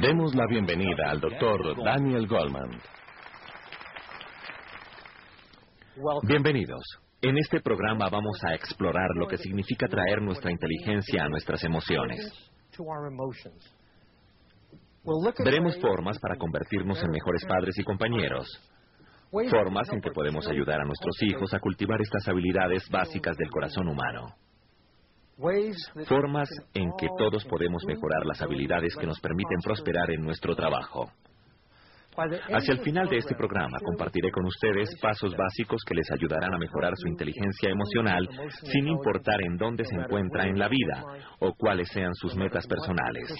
Demos la bienvenida al doctor Daniel Goldman. Bienvenidos. En este programa vamos a explorar lo que significa traer nuestra inteligencia a nuestras emociones. Veremos formas para convertirnos en mejores padres y compañeros. Formas en que podemos ayudar a nuestros hijos a cultivar estas habilidades básicas del corazón humano. Formas en que todos podemos mejorar las habilidades que nos permiten prosperar en nuestro trabajo. Hacia el final de este programa compartiré con ustedes pasos básicos que les ayudarán a mejorar su inteligencia emocional sin importar en dónde se encuentra en la vida o cuáles sean sus metas personales.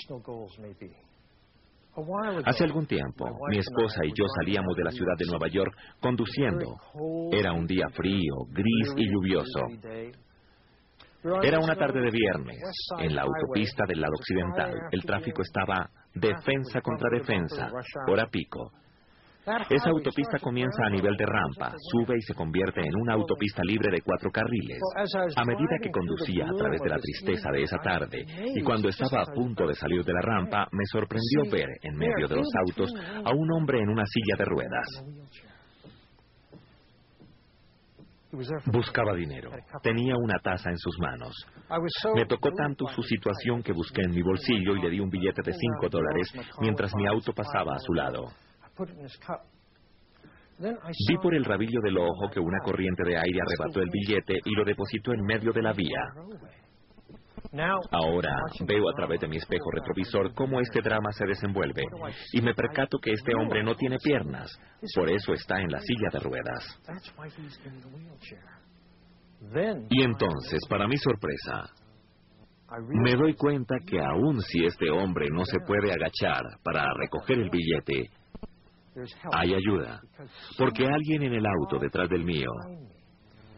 Hace algún tiempo, mi esposa y yo salíamos de la ciudad de Nueva York conduciendo. Era un día frío, gris y lluvioso. Era una tarde de viernes. En la autopista del lado occidental, el tráfico estaba defensa contra defensa, hora pico. Esa autopista comienza a nivel de rampa, sube y se convierte en una autopista libre de cuatro carriles. A medida que conducía a través de la tristeza de esa tarde y cuando estaba a punto de salir de la rampa, me sorprendió ver en medio de los autos a un hombre en una silla de ruedas. Buscaba dinero. Tenía una taza en sus manos. Me tocó tanto su situación que busqué en mi bolsillo y le di un billete de cinco dólares mientras mi auto pasaba a su lado. Vi por el rabillo del ojo que una corriente de aire arrebató el billete y lo depositó en medio de la vía. Ahora veo a través de mi espejo retrovisor cómo este drama se desenvuelve y me percato que este hombre no tiene piernas, por eso está en la silla de ruedas. Y entonces, para mi sorpresa, me doy cuenta que aun si este hombre no se puede agachar para recoger el billete, hay ayuda, porque alguien en el auto detrás del mío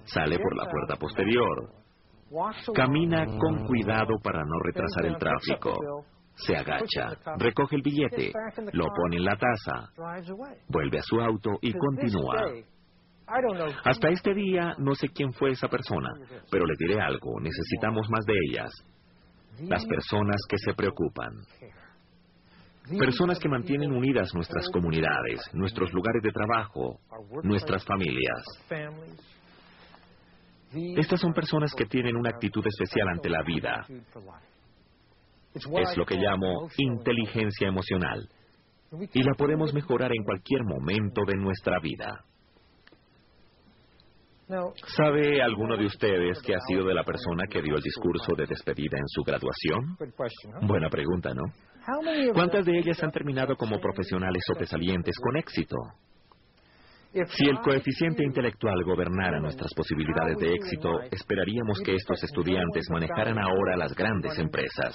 sale por la puerta posterior Camina con cuidado para no retrasar el tráfico. Se agacha, recoge el billete, lo pone en la taza, vuelve a su auto y continúa. Hasta este día no sé quién fue esa persona, pero le diré algo, necesitamos más de ellas. Las personas que se preocupan. Personas que mantienen unidas nuestras comunidades, nuestros lugares de trabajo, nuestras familias. Estas son personas que tienen una actitud especial ante la vida. Es lo que llamo inteligencia emocional. Y la podemos mejorar en cualquier momento de nuestra vida. ¿Sabe alguno de ustedes que ha sido de la persona que dio el discurso de despedida en su graduación? Buena pregunta, ¿no? ¿Cuántas de ellas han terminado como profesionales sobresalientes con éxito? Si el coeficiente intelectual gobernara nuestras posibilidades de éxito, esperaríamos que estos estudiantes manejaran ahora las grandes empresas.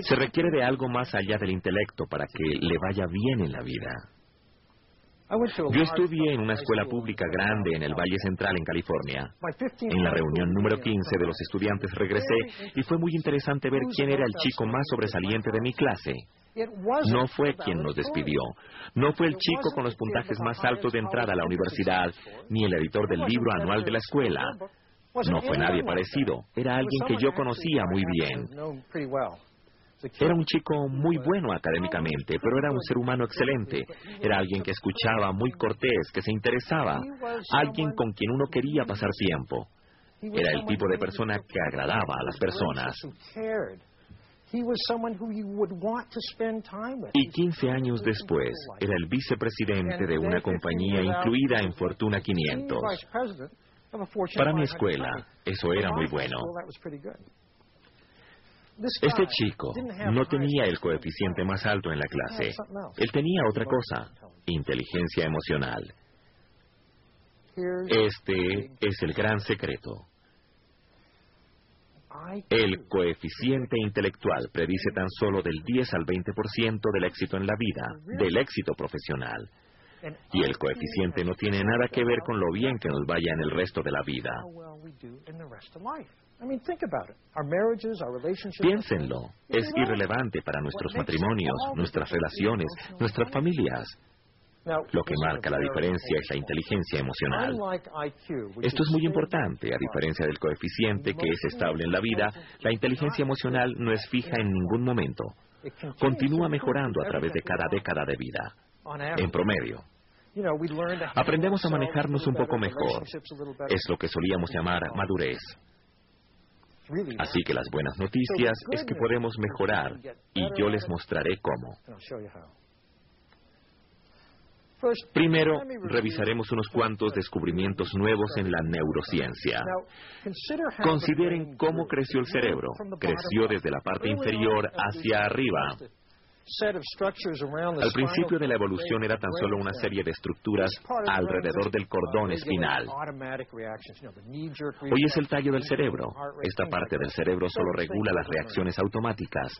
Se requiere de algo más allá del intelecto para que le vaya bien en la vida. Yo estudié en una escuela pública grande en el Valle Central en California. En la reunión número 15 de los estudiantes regresé y fue muy interesante ver quién era el chico más sobresaliente de mi clase. No fue quien nos despidió. No fue el chico con los puntajes más altos de entrada a la universidad, ni el editor del libro anual de la escuela. No fue nadie parecido. Era alguien que yo conocía muy bien. Era un chico muy bueno académicamente, pero era un ser humano excelente. Era alguien que escuchaba, muy cortés, que se interesaba. Alguien con quien uno quería pasar tiempo. Era el tipo de persona que agradaba a las personas. Y 15 años después era el vicepresidente de una compañía incluida en Fortuna 500. Para mi escuela, eso era muy bueno. Este chico no tenía el coeficiente más alto en la clase. Él tenía otra cosa, inteligencia emocional. Este es el gran secreto. El coeficiente intelectual predice tan solo del 10 al 20% del éxito en la vida, del éxito profesional. Y el coeficiente no tiene nada que ver con lo bien que nos vaya en el resto de la vida. Piénsenlo, es irrelevante para nuestros matrimonios, nuestras relaciones, nuestras familias. Lo que marca la diferencia es la inteligencia emocional. Esto es muy importante, a diferencia del coeficiente que es estable en la vida, la inteligencia emocional no es fija en ningún momento. Continúa mejorando a través de cada década de vida, en promedio. Aprendemos a manejarnos un poco mejor. Es lo que solíamos llamar madurez. Así que las buenas noticias es que podemos mejorar y yo les mostraré cómo. Primero, revisaremos unos cuantos descubrimientos nuevos en la neurociencia. Consideren cómo creció el cerebro. Creció desde la parte inferior hacia arriba. Al principio de la evolución era tan solo una serie de estructuras alrededor del cordón espinal. Hoy es el tallo del cerebro. Esta parte del cerebro solo regula las reacciones automáticas,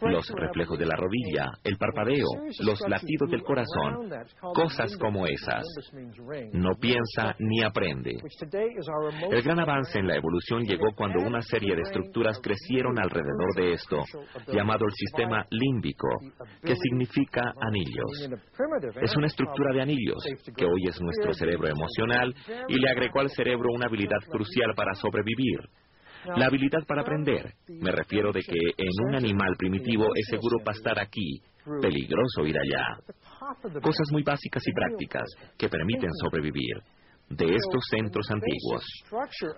los reflejos de la rodilla, el parpadeo, los latidos del corazón, cosas como esas. No piensa ni aprende. El gran avance en la evolución llegó cuando una serie de estructuras crecieron alrededor de esto, llamado el sistema límbico que significa anillos. Es una estructura de anillos, que hoy es nuestro cerebro emocional, y le agregó al cerebro una habilidad crucial para sobrevivir. La habilidad para aprender. Me refiero de que en un animal primitivo es seguro pastar aquí, peligroso ir allá. Cosas muy básicas y prácticas que permiten sobrevivir de estos centros antiguos.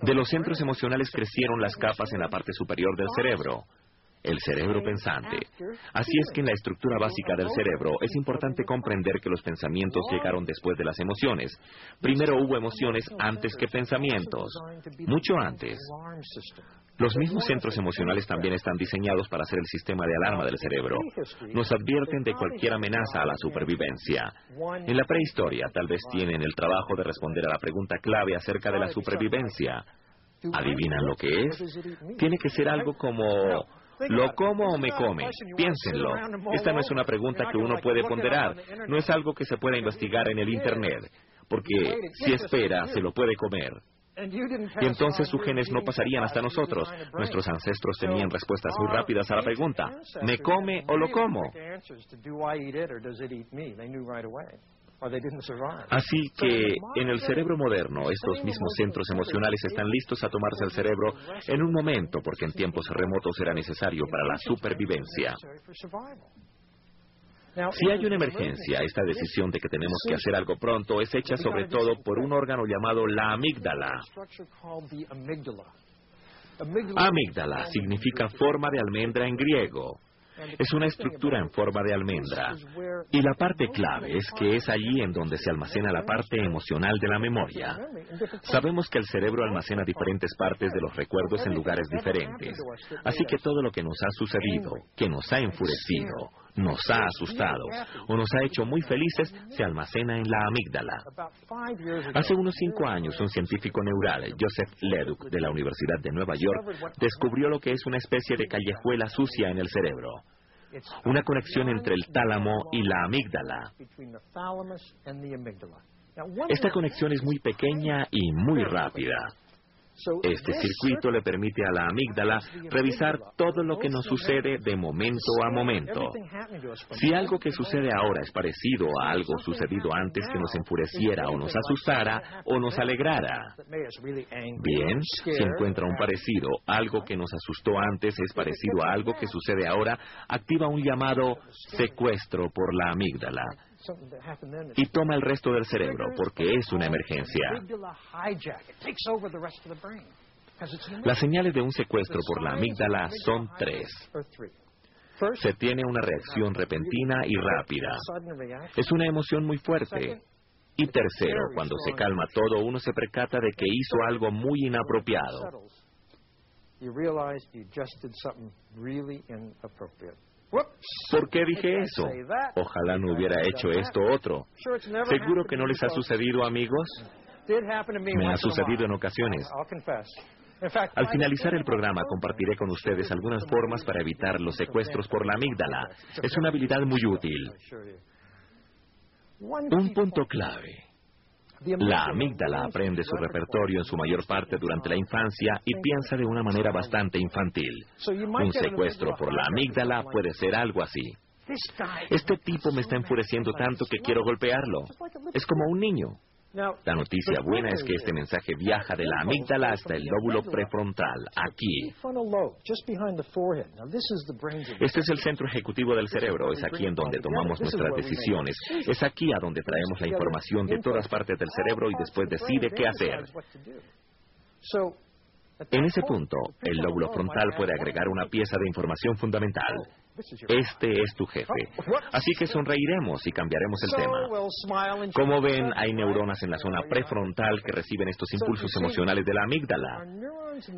De los centros emocionales crecieron las capas en la parte superior del cerebro el cerebro pensante. Así es que en la estructura básica del cerebro es importante comprender que los pensamientos llegaron después de las emociones. Primero hubo emociones antes que pensamientos, mucho antes. Los mismos centros emocionales también están diseñados para ser el sistema de alarma del cerebro. Nos advierten de cualquier amenaza a la supervivencia. En la prehistoria tal vez tienen el trabajo de responder a la pregunta clave acerca de la supervivencia. ¿Adivinan lo que es? Tiene que ser algo como ¿Lo como o me come? Piénsenlo. Esta no es una pregunta que uno puede ponderar. No es algo que se pueda investigar en el Internet. Porque si espera, se lo puede comer. Y entonces sus genes no pasarían hasta nosotros. Nuestros ancestros tenían respuestas muy rápidas a la pregunta, ¿me come o lo como? Así que en el cerebro moderno, estos mismos centros emocionales están listos a tomarse el cerebro en un momento porque en tiempos remotos era necesario para la supervivencia. Si hay una emergencia, esta decisión de que tenemos que hacer algo pronto es hecha sobre todo por un órgano llamado la amígdala. Amígdala significa forma de almendra en griego. Es una estructura en forma de almendra. Y la parte clave es que es allí en donde se almacena la parte emocional de la memoria. Sabemos que el cerebro almacena diferentes partes de los recuerdos en lugares diferentes. Así que todo lo que nos ha sucedido, que nos ha enfurecido, nos ha asustado o nos ha hecho muy felices se almacena en la amígdala. Hace unos cinco años, un científico neural, Joseph Leduc, de la Universidad de Nueva York, descubrió lo que es una especie de callejuela sucia en el cerebro. Una conexión entre el tálamo y la amígdala. Esta conexión es muy pequeña y muy rápida. Este circuito le permite a la amígdala revisar todo lo que nos sucede de momento a momento. Si algo que sucede ahora es parecido a algo sucedido antes que nos enfureciera o nos asustara o nos alegrara. Bien, si encuentra un parecido, algo que nos asustó antes es parecido a algo que sucede ahora, activa un llamado secuestro por la amígdala y toma el resto del cerebro porque es una emergencia. Las señales de un secuestro por la amígdala son tres. Se tiene una reacción repentina y rápida. Es una emoción muy fuerte. Y tercero, cuando se calma todo, uno se percata de que hizo algo muy inapropiado. ¿Por qué dije eso? Ojalá no hubiera hecho esto otro. ¿Seguro que no les ha sucedido, amigos? Me ha sucedido en ocasiones. Al finalizar el programa compartiré con ustedes algunas formas para evitar los secuestros por la amígdala. Es una habilidad muy útil. Un punto clave. La amígdala aprende su repertorio en su mayor parte durante la infancia y piensa de una manera bastante infantil. Un secuestro por la amígdala puede ser algo así. Este tipo me está enfureciendo tanto que quiero golpearlo. Es como un niño. La noticia buena es que este mensaje viaja de la amígdala hasta el lóbulo prefrontal, aquí. Este es el centro ejecutivo del cerebro, es aquí en donde tomamos nuestras decisiones, es aquí a donde traemos la información de todas partes del cerebro y después decide qué hacer. En ese punto, el lóbulo frontal puede agregar una pieza de información fundamental. Este es tu jefe. Así que sonreiremos y cambiaremos el tema. Como ven, hay neuronas en la zona prefrontal que reciben estos impulsos emocionales de la amígdala.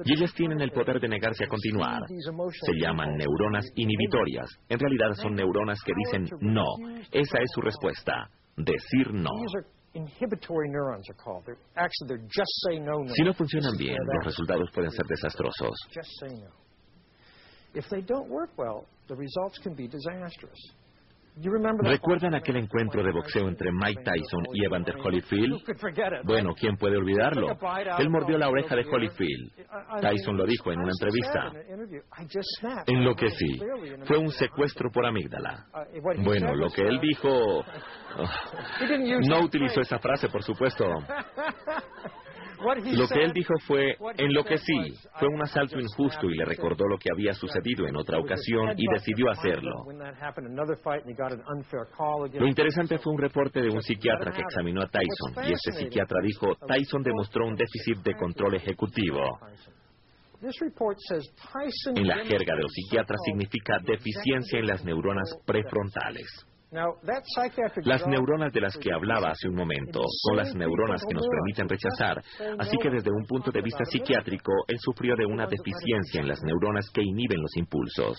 Y ellas tienen el poder de negarse a continuar. Se llaman neuronas inhibitorias. En realidad son neuronas que dicen no. Esa es su respuesta. Decir no. Si no funcionan bien, los resultados pueden ser desastrosos. ¿Recuerdan aquel encuentro de boxeo entre Mike Tyson y Evander Holyfield? Bueno, ¿quién puede olvidarlo? Él mordió la oreja de Holyfield. Tyson lo dijo en una entrevista. En lo que sí, fue un secuestro por amígdala. Uh, bueno, lo que él dijo... no utilizó esa frase, por supuesto. Lo que él dijo fue, en lo que sí, fue un asalto injusto y le recordó lo que había sucedido en otra ocasión y decidió hacerlo. Lo interesante fue un reporte de un psiquiatra que examinó a Tyson y este psiquiatra dijo, Tyson demostró un déficit de control ejecutivo. En la jerga de los psiquiatras significa deficiencia en las neuronas prefrontales. Las neuronas de las que hablaba hace un momento son las neuronas que nos permiten rechazar, así que desde un punto de vista psiquiátrico, él sufrió de una deficiencia en las neuronas que inhiben los impulsos.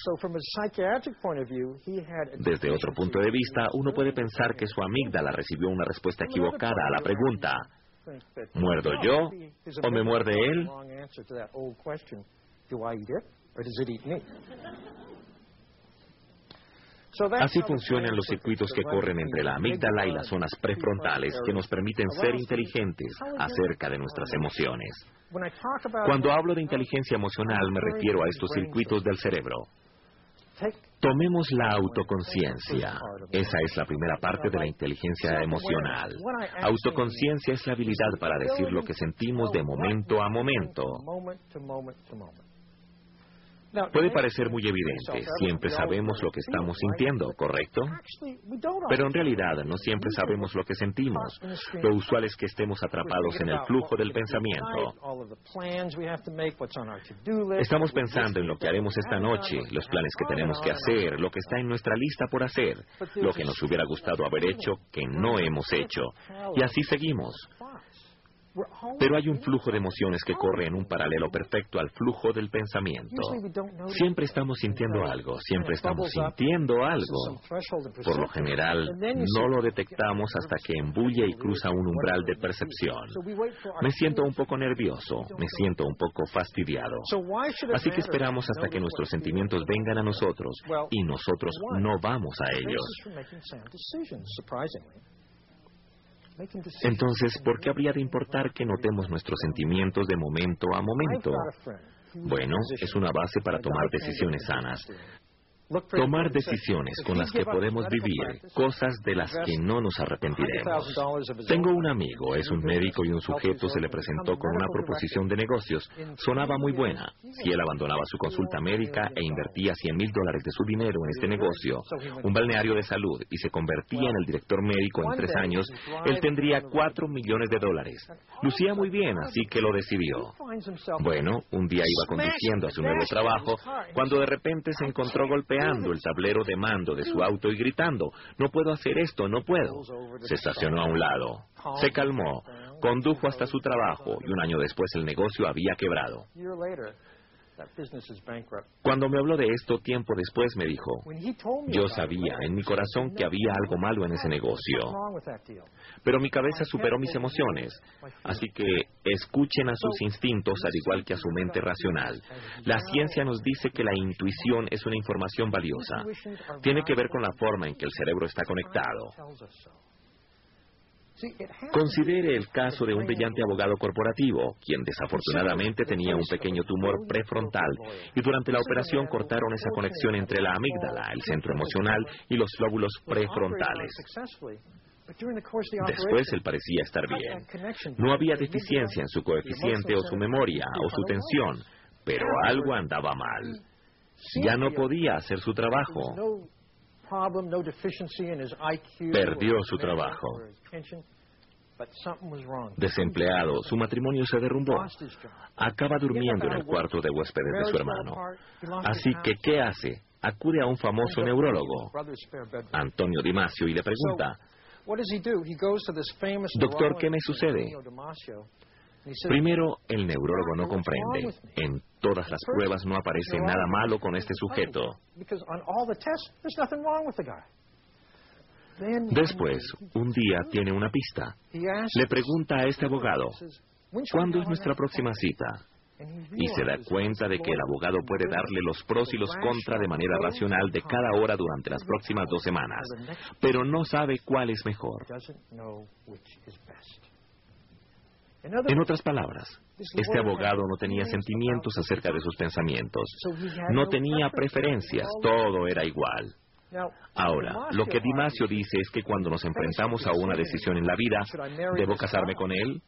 Desde otro punto de vista, uno puede pensar que su amígdala recibió una respuesta equivocada a la pregunta, ¿muerdo yo o me muerde él? Así funcionan los circuitos que corren entre la amígdala y las zonas prefrontales que nos permiten ser inteligentes acerca de nuestras emociones. Cuando hablo de inteligencia emocional me refiero a estos circuitos del cerebro. Tomemos la autoconciencia. Esa es la primera parte de la inteligencia emocional. Autoconciencia es la habilidad para decir lo que sentimos de momento a momento. Puede parecer muy evidente, siempre sabemos lo que estamos sintiendo, ¿correcto? Pero en realidad no siempre sabemos lo que sentimos. Lo usual es que estemos atrapados en el flujo del pensamiento. Estamos pensando en lo que haremos esta noche, los planes que tenemos que hacer, lo que está en nuestra lista por hacer, lo que nos hubiera gustado haber hecho que no hemos hecho. Y así seguimos. Pero hay un flujo de emociones que corre en un paralelo perfecto al flujo del pensamiento. Siempre estamos sintiendo algo, siempre estamos sintiendo algo. Por lo general, no lo detectamos hasta que embulle y cruza un umbral de percepción. Me siento un poco nervioso, me siento un poco fastidiado. Así que esperamos hasta que nuestros sentimientos vengan a nosotros y nosotros no vamos a ellos. Entonces, ¿por qué habría de importar que notemos nuestros sentimientos de momento a momento? Bueno, es una base para tomar decisiones sanas. Tomar decisiones con las que podemos vivir, cosas de las que no nos arrepentiremos. Tengo un amigo, es un médico y un sujeto se le presentó con una proposición de negocios. Sonaba muy buena. Si él abandonaba su consulta médica e invertía 100 mil dólares de su dinero en este negocio, un balneario de salud, y se convertía en el director médico en tres años, él tendría 4 millones de dólares. Lucía muy bien, así que lo decidió. Bueno, un día iba conduciendo a su nuevo trabajo cuando de repente se encontró golpeado el tablero de mando de su auto y gritando, no puedo hacer esto, no puedo. Se estacionó a un lado, se calmó, condujo hasta su trabajo y un año después el negocio había quebrado. Cuando me habló de esto tiempo después me dijo, yo sabía en mi corazón que había algo malo en ese negocio, pero mi cabeza superó mis emociones, así que escuchen a sus instintos al igual que a su mente racional. La ciencia nos dice que la intuición es una información valiosa, tiene que ver con la forma en que el cerebro está conectado. Considere el caso de un brillante abogado corporativo, quien desafortunadamente tenía un pequeño tumor prefrontal y durante la operación cortaron esa conexión entre la amígdala, el centro emocional, y los lóbulos prefrontales. Después él parecía estar bien. No había deficiencia en su coeficiente o su memoria o su tensión, pero algo andaba mal. Ya no podía hacer su trabajo. Perdió su trabajo. Desempleado, su matrimonio se derrumbó. Acaba durmiendo en el cuarto de huéspedes de su hermano. Así que, ¿qué hace? Acude a un famoso neurólogo, Antonio Dimasio, y le pregunta, Doctor, ¿qué me sucede? Primero, el neurólogo no comprende. En todas las pruebas no aparece nada malo con este sujeto. Después, un día tiene una pista. Le pregunta a este abogado, ¿cuándo es nuestra próxima cita? Y se da cuenta de que el abogado puede darle los pros y los contras de manera racional de cada hora durante las próximas dos semanas, pero no sabe cuál es mejor. En otras palabras, este abogado no tenía sentimientos acerca de sus pensamientos, no tenía preferencias, todo era igual. Ahora, lo que Dimasio dice es que cuando nos enfrentamos a una decisión en la vida, ¿debo casarme con él?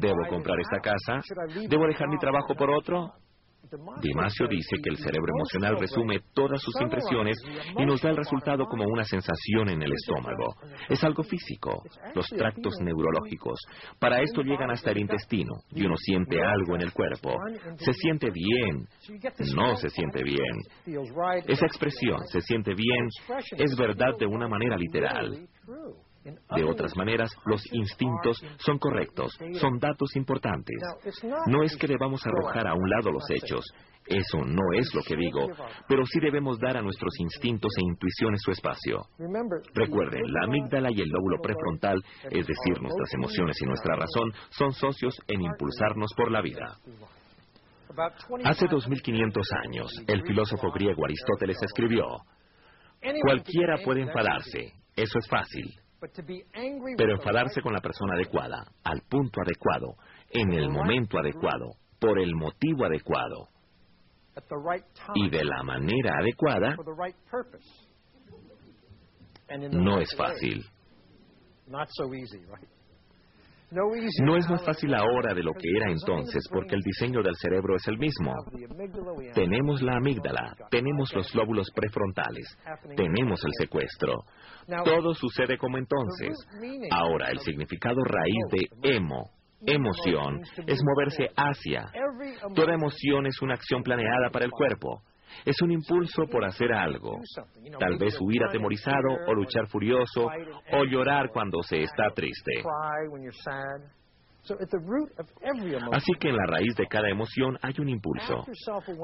¿Debo comprar esta casa? ¿Debo dejar mi trabajo por otro? Dimasio dice que el cerebro emocional resume todas sus impresiones y nos da el resultado como una sensación en el estómago. Es algo físico, los tractos neurológicos. Para esto llegan hasta el intestino y uno siente algo en el cuerpo. Se siente bien, no se siente bien. Esa expresión, se siente bien, es verdad de una manera literal. De otras maneras, los instintos son correctos, son datos importantes. No es que debamos arrojar a un lado los hechos, eso no es lo que digo, pero sí debemos dar a nuestros instintos e intuiciones su espacio. Recuerden, la amígdala y el lóbulo prefrontal, es decir, nuestras emociones y nuestra razón, son socios en impulsarnos por la vida. Hace 2500 años, el filósofo griego Aristóteles escribió, Cualquiera puede enfadarse, eso es fácil. Pero enfadarse con la persona adecuada, al punto adecuado, en el momento adecuado, por el motivo adecuado. Y de la manera adecuada, no es fácil. No es más fácil ahora de lo que era entonces porque el diseño del cerebro es el mismo. Tenemos la amígdala, tenemos los lóbulos prefrontales, tenemos el secuestro. Todo sucede como entonces. Ahora, el significado raíz de emo, emoción, es moverse hacia. Toda emoción es una acción planeada para el cuerpo. Es un impulso por hacer algo. Tal vez huir atemorizado o luchar furioso o llorar cuando se está triste. Así que en la raíz de cada emoción hay un impulso.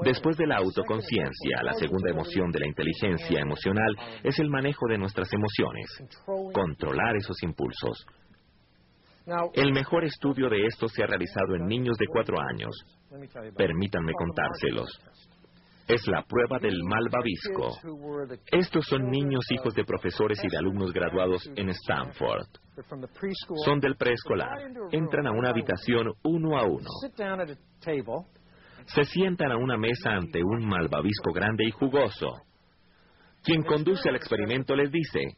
Después de la autoconciencia, la segunda emoción de la inteligencia emocional es el manejo de nuestras emociones, controlar esos impulsos. El mejor estudio de esto se ha realizado en niños de cuatro años. Permítanme contárselos es la prueba del malvavisco. Estos son niños hijos de profesores y de alumnos graduados en Stanford. Son del preescolar. Entran a una habitación uno a uno. Se sientan a una mesa ante un malvavisco grande y jugoso. Quien conduce el experimento les dice,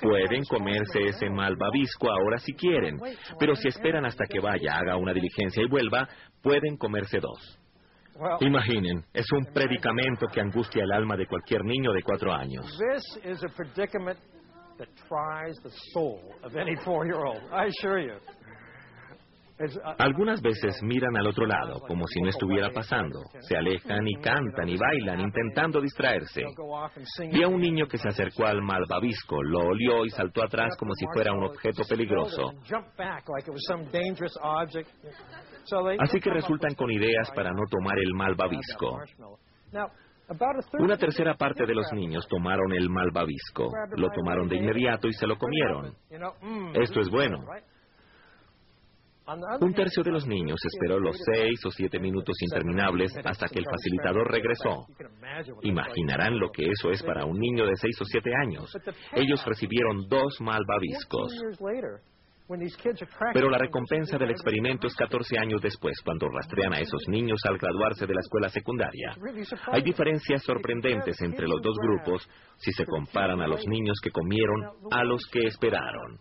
Pueden comerse ese malvavisco ahora si quieren, pero si esperan hasta que vaya, haga una diligencia y vuelva, pueden comerse dos. Imaginen, es un predicamento que angustia el alma de cualquier niño de cuatro años. Algunas veces miran al otro lado, como si no estuviera pasando. Se alejan y cantan y bailan, intentando distraerse. Vi a un niño que se acercó al malvavisco, lo olió y saltó atrás como si fuera un objeto peligroso. Así que resultan con ideas para no tomar el malvavisco. Una tercera parte de los niños tomaron el malvavisco, lo tomaron de inmediato y se lo comieron. Esto es bueno. Un tercio de los niños esperó los seis o siete minutos interminables hasta que el facilitador regresó. Imaginarán lo que eso es para un niño de seis o siete años. Ellos recibieron dos malvaviscos. Pero la recompensa del experimento es 14 años después, cuando rastrean a esos niños al graduarse de la escuela secundaria. Hay diferencias sorprendentes entre los dos grupos si se comparan a los niños que comieron a los que esperaron.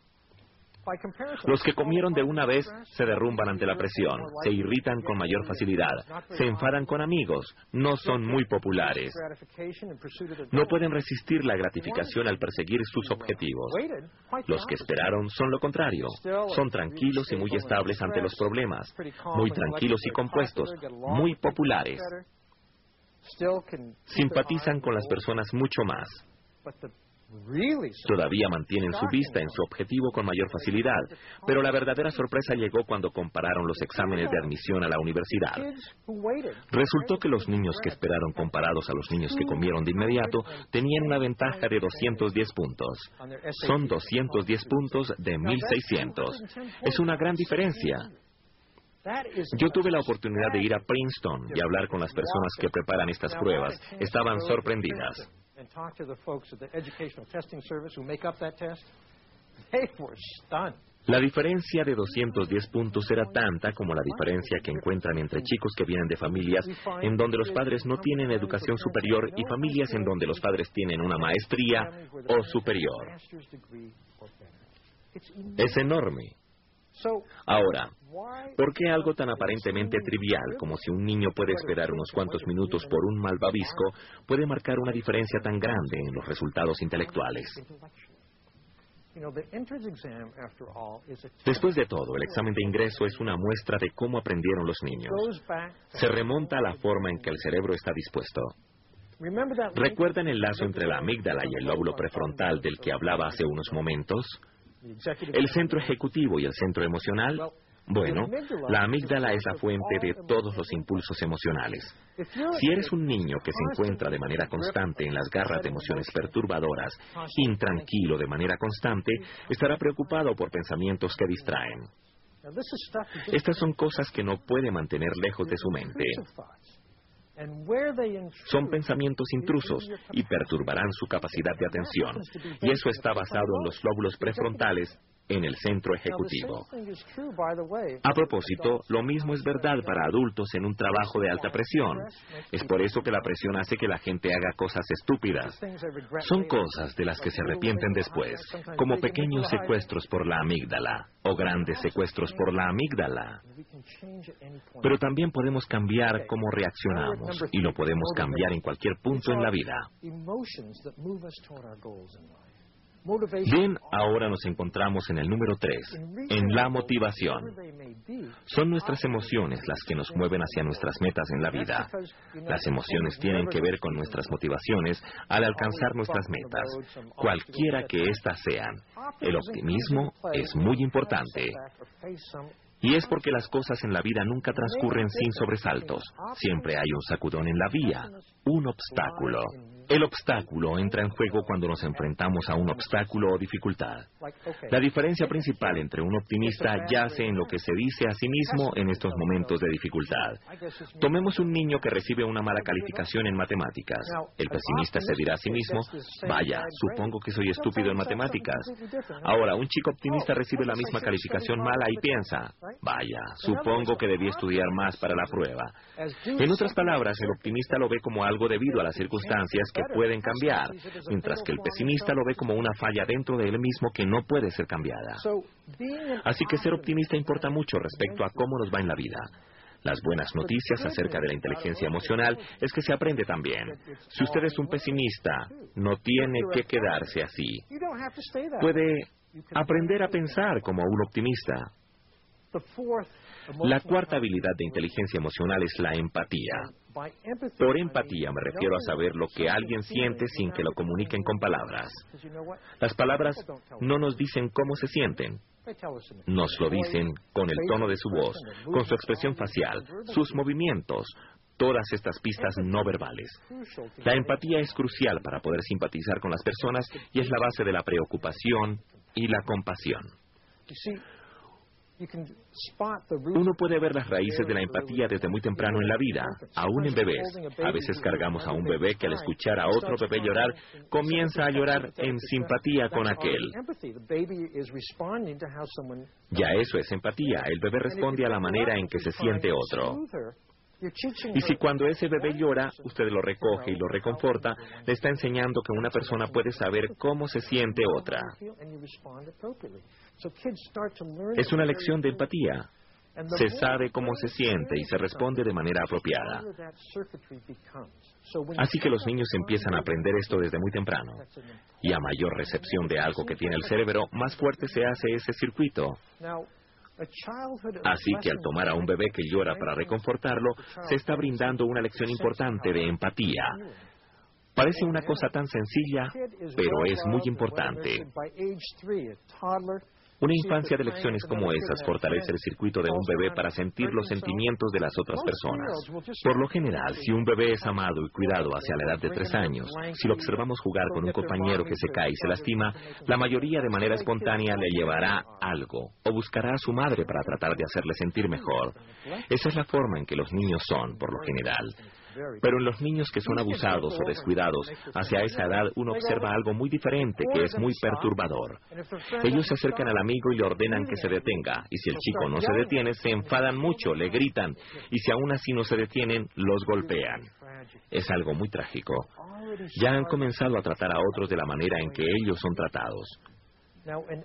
Los que comieron de una vez se derrumban ante la presión, se irritan con mayor facilidad, se enfadan con amigos, no son muy populares, no pueden resistir la gratificación al perseguir sus objetivos. Los que esperaron son lo contrario, son tranquilos y muy estables ante los problemas, muy tranquilos y compuestos, muy populares. Simpatizan con las personas mucho más. Todavía mantienen su vista en su objetivo con mayor facilidad, pero la verdadera sorpresa llegó cuando compararon los exámenes de admisión a la universidad. Resultó que los niños que esperaron comparados a los niños que comieron de inmediato tenían una ventaja de 210 puntos. Son 210 puntos de 1600. Es una gran diferencia. Yo tuve la oportunidad de ir a Princeton y hablar con las personas que preparan estas pruebas. Estaban sorprendidas. La diferencia de 210 puntos era tanta como la diferencia que encuentran entre chicos que vienen de familias en donde los padres no tienen educación superior y familias en donde los padres tienen una maestría o superior. Es enorme. Ahora, ¿por qué algo tan aparentemente trivial como si un niño puede esperar unos cuantos minutos por un malvavisco puede marcar una diferencia tan grande en los resultados intelectuales? Después de todo, el examen de ingreso es una muestra de cómo aprendieron los niños. Se remonta a la forma en que el cerebro está dispuesto. ¿Recuerdan el lazo entre la amígdala y el lóbulo prefrontal del que hablaba hace unos momentos? El centro ejecutivo y el centro emocional, bueno, la amígdala es la fuente de todos los impulsos emocionales. Si eres un niño que se encuentra de manera constante en las garras de emociones perturbadoras, intranquilo de manera constante, estará preocupado por pensamientos que distraen. Estas son cosas que no puede mantener lejos de su mente. Son pensamientos intrusos y perturbarán su capacidad de atención. Y eso está basado en los lóbulos prefrontales en el centro ejecutivo. A propósito, lo mismo es verdad para adultos en un trabajo de alta presión. Es por eso que la presión hace que la gente haga cosas estúpidas. Son cosas de las que se arrepienten después, como pequeños secuestros por la amígdala o grandes secuestros por la amígdala. Pero también podemos cambiar cómo reaccionamos y lo podemos cambiar en cualquier punto en la vida. Bien, ahora nos encontramos en el número 3, en la motivación. Son nuestras emociones las que nos mueven hacia nuestras metas en la vida. Las emociones tienen que ver con nuestras motivaciones al alcanzar nuestras metas, cualquiera que éstas sean. El optimismo es muy importante. Y es porque las cosas en la vida nunca transcurren sin sobresaltos. Siempre hay un sacudón en la vía, un obstáculo. El obstáculo entra en juego cuando nos enfrentamos a un obstáculo o dificultad. La diferencia principal entre un optimista yace en lo que se dice a sí mismo en estos momentos de dificultad. Tomemos un niño que recibe una mala calificación en matemáticas. El pesimista se dirá a sí mismo, vaya, supongo que soy estúpido en matemáticas. Ahora, un chico optimista recibe la misma calificación mala y piensa, vaya, supongo que debí estudiar más para la prueba. En otras palabras, el optimista lo ve como algo debido a las circunstancias que pueden cambiar, mientras que el pesimista lo ve como una falla dentro de él mismo que no puede ser cambiada. Así que ser optimista importa mucho respecto a cómo nos va en la vida. Las buenas noticias acerca de la inteligencia emocional es que se aprende también. Si usted es un pesimista, no tiene que quedarse así. Puede aprender a pensar como un optimista. La cuarta habilidad de inteligencia emocional es la empatía. Por empatía me refiero a saber lo que alguien siente sin que lo comuniquen con palabras. Las palabras no nos dicen cómo se sienten. Nos lo dicen con el tono de su voz, con su expresión facial, sus movimientos, todas estas pistas no verbales. La empatía es crucial para poder simpatizar con las personas y es la base de la preocupación y la compasión. Uno puede ver las raíces de la empatía desde muy temprano en la vida, aún en bebés. A veces cargamos a un bebé que al escuchar a otro bebé llorar, comienza a llorar en simpatía con aquel. Ya eso es empatía. El bebé responde a la manera en que se siente otro. Y si cuando ese bebé llora, usted lo recoge y lo reconforta, le está enseñando que una persona puede saber cómo se siente otra. Es una lección de empatía. Se sabe cómo se siente y se responde de manera apropiada. Así que los niños empiezan a aprender esto desde muy temprano. Y a mayor recepción de algo que tiene el cerebro, más fuerte se hace ese circuito. Así que al tomar a un bebé que llora para reconfortarlo, se está brindando una lección importante de empatía. Parece una cosa tan sencilla, pero es muy importante. Una infancia de lecciones como esas fortalece el circuito de un bebé para sentir los sentimientos de las otras personas. Por lo general, si un bebé es amado y cuidado hacia la edad de tres años, si lo observamos jugar con un compañero que se cae y se lastima, la mayoría de manera espontánea le llevará algo o buscará a su madre para tratar de hacerle sentir mejor. Esa es la forma en que los niños son, por lo general. Pero en los niños que son abusados o descuidados, hacia esa edad uno observa algo muy diferente que es muy perturbador. Ellos se acercan al amigo y le ordenan que se detenga, y si el chico no se detiene, se enfadan mucho, le gritan, y si aún así no se detienen, los golpean. Es algo muy trágico. Ya han comenzado a tratar a otros de la manera en que ellos son tratados.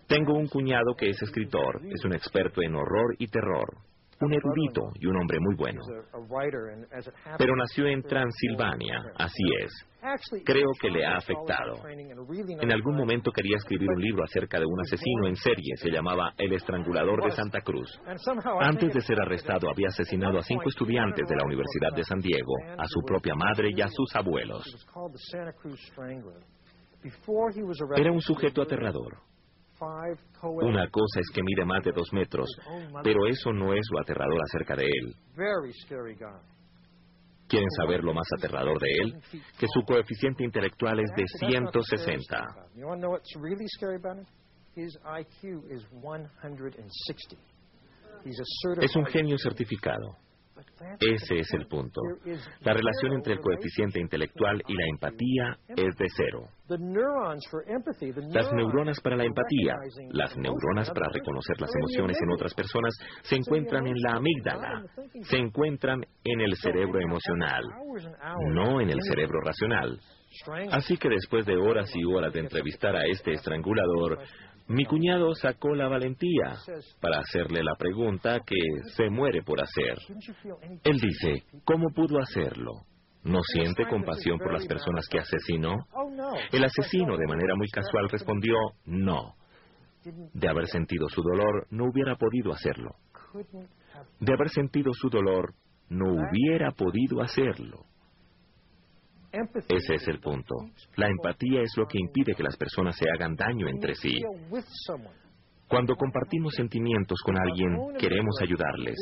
Tengo un cuñado que es escritor, es un experto en horror y terror un erudito y un hombre muy bueno. Pero nació en Transilvania, así es. Creo que le ha afectado. En algún momento quería escribir un libro acerca de un asesino en serie, se llamaba El Estrangulador de Santa Cruz. Antes de ser arrestado había asesinado a cinco estudiantes de la Universidad de San Diego, a su propia madre y a sus abuelos. Era un sujeto aterrador. Una cosa es que mide más de dos metros, pero eso no es lo aterrador acerca de él. ¿Quieren saber lo más aterrador de él? Que su coeficiente intelectual es de 160. Es un genio certificado. Ese es el punto. La relación entre el coeficiente intelectual y la empatía es de cero. Las neuronas para la empatía, las neuronas para reconocer las emociones en otras personas, se encuentran en la amígdala, se encuentran en el cerebro emocional, no en el cerebro racional. Así que después de horas y horas de entrevistar a este estrangulador, mi cuñado sacó la valentía para hacerle la pregunta que se muere por hacer. Él dice, ¿cómo pudo hacerlo? ¿No siente compasión por las personas que asesinó? El asesino de manera muy casual respondió, no. De haber sentido su dolor, no hubiera podido hacerlo. De haber sentido su dolor, no hubiera podido hacerlo. Ese es el punto. La empatía es lo que impide que las personas se hagan daño entre sí. Cuando compartimos sentimientos con alguien, queremos ayudarles.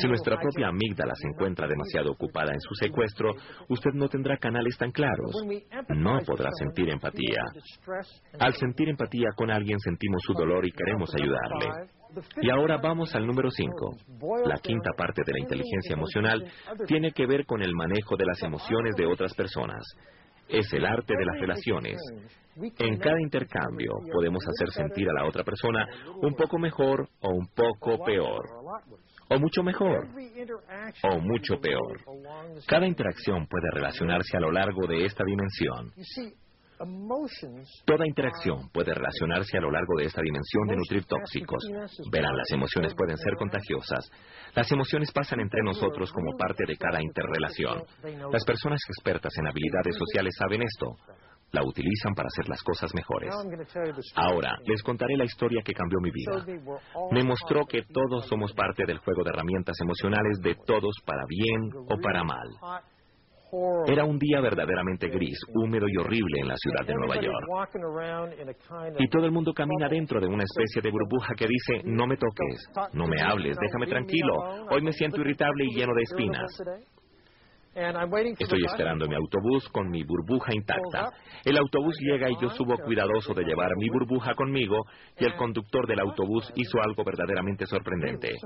Si nuestra propia amígdala se encuentra demasiado ocupada en su secuestro, usted no tendrá canales tan claros. No podrá sentir empatía. Al sentir empatía con alguien sentimos su dolor y queremos ayudarle. Y ahora vamos al número 5. La quinta parte de la inteligencia emocional tiene que ver con el manejo de las emociones de otras personas. Es el arte de las relaciones. En cada intercambio podemos hacer sentir a la otra persona un poco mejor o un poco peor. O mucho mejor. O mucho peor. Cada interacción puede relacionarse a lo largo de esta dimensión. Toda interacción puede relacionarse a lo largo de esta dimensión de nutrir tóxicos. Verán, las emociones pueden ser contagiosas. Las emociones pasan entre nosotros como parte de cada interrelación. Las personas expertas en habilidades sociales saben esto. La utilizan para hacer las cosas mejores. Ahora, les contaré la historia que cambió mi vida. Me mostró que todos somos parte del juego de herramientas emocionales de todos para bien o para mal. Era un día verdaderamente gris, húmedo y horrible en la ciudad de Nueva York. Y todo el mundo camina dentro de una especie de burbuja que dice, no me toques, no me hables, déjame tranquilo, hoy me siento irritable y lleno de espinas. Estoy esperando mi autobús con mi burbuja intacta. El autobús llega y yo subo cuidadoso de llevar mi burbuja conmigo y el conductor del autobús hizo algo verdaderamente sorprendente.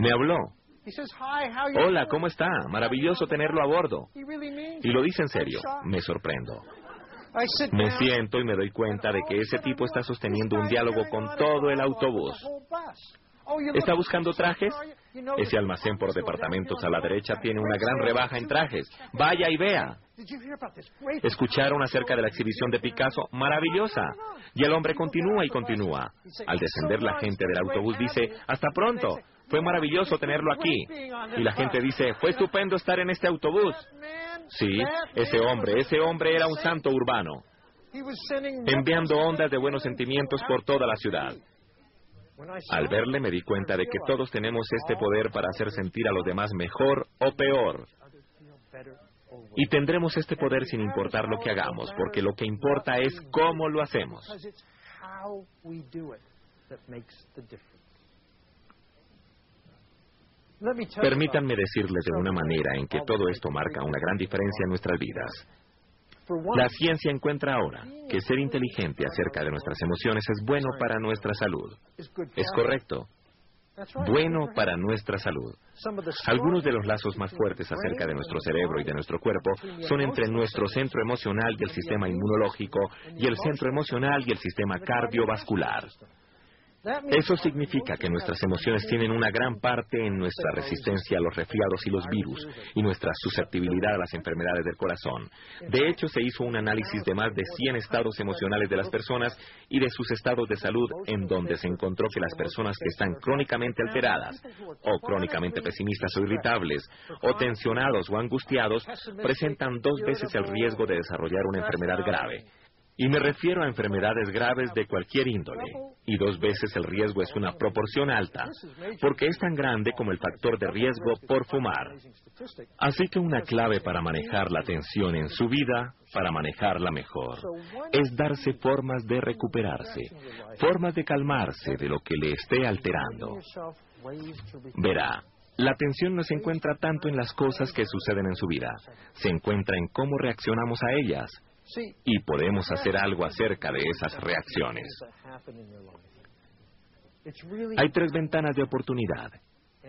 Me habló. Hola, ¿cómo está? Maravilloso tenerlo a bordo. Y lo dice en serio. Me sorprendo. Me siento y me doy cuenta de que ese tipo está sosteniendo un diálogo con todo el autobús. ¿Está buscando trajes? Ese almacén por departamentos a la derecha tiene una gran rebaja en trajes. Vaya y vea. ¿Escucharon acerca de la exhibición de Picasso? Maravillosa. Y el hombre continúa y continúa. Al descender la gente del autobús dice, hasta pronto. Fue maravilloso tenerlo aquí. Y la gente dice, fue estupendo estar en este autobús. Sí, ese hombre, ese hombre era un santo urbano, enviando ondas de buenos sentimientos por toda la ciudad. Al verle me di cuenta de que todos tenemos este poder para hacer sentir a los demás mejor o peor. Y tendremos este poder sin importar lo que hagamos, porque lo que importa es cómo lo hacemos. Permítanme decirles de una manera en que todo esto marca una gran diferencia en nuestras vidas. La ciencia encuentra ahora que ser inteligente acerca de nuestras emociones es bueno para nuestra salud. Es correcto. Bueno para nuestra salud. Algunos de los lazos más fuertes acerca de nuestro cerebro y de nuestro cuerpo son entre nuestro centro emocional y el sistema inmunológico y el centro emocional y el sistema cardiovascular. Eso significa que nuestras emociones tienen una gran parte en nuestra resistencia a los resfriados y los virus y nuestra susceptibilidad a las enfermedades del corazón. De hecho, se hizo un análisis de más de 100 estados emocionales de las personas y de sus estados de salud en donde se encontró que las personas que están crónicamente alteradas o crónicamente pesimistas o irritables o tensionados o angustiados presentan dos veces el riesgo de desarrollar una enfermedad grave. Y me refiero a enfermedades graves de cualquier índole. Y dos veces el riesgo es una proporción alta, porque es tan grande como el factor de riesgo por fumar. Así que una clave para manejar la tensión en su vida, para manejarla mejor, es darse formas de recuperarse, formas de calmarse de lo que le esté alterando. Verá, la tensión no se encuentra tanto en las cosas que suceden en su vida, se encuentra en cómo reaccionamos a ellas y podemos hacer algo acerca de esas reacciones. Hay tres ventanas de oportunidad.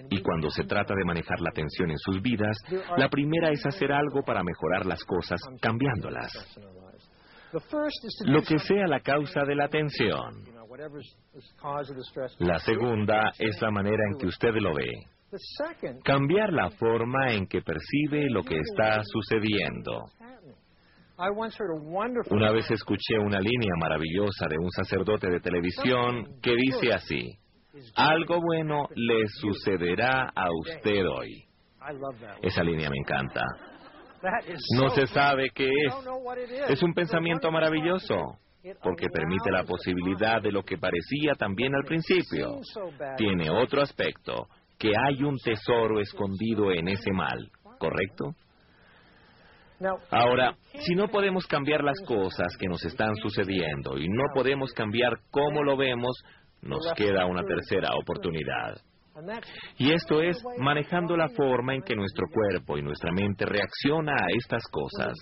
Y cuando se trata de manejar la tensión en sus vidas, la primera es hacer algo para mejorar las cosas cambiándolas. Lo que sea la causa de la tensión. La segunda es la manera en que usted lo ve. Cambiar la forma en que percibe lo que está sucediendo. Una vez escuché una línea maravillosa de un sacerdote de televisión que dice así, algo bueno le sucederá a usted hoy. Esa línea me encanta. No se sabe qué es. Es un pensamiento maravilloso porque permite la posibilidad de lo que parecía también al principio. Tiene otro aspecto, que hay un tesoro escondido en ese mal, ¿correcto? Ahora, si no podemos cambiar las cosas que nos están sucediendo y no podemos cambiar cómo lo vemos, nos queda una tercera oportunidad. Y esto es manejando la forma en que nuestro cuerpo y nuestra mente reacciona a estas cosas.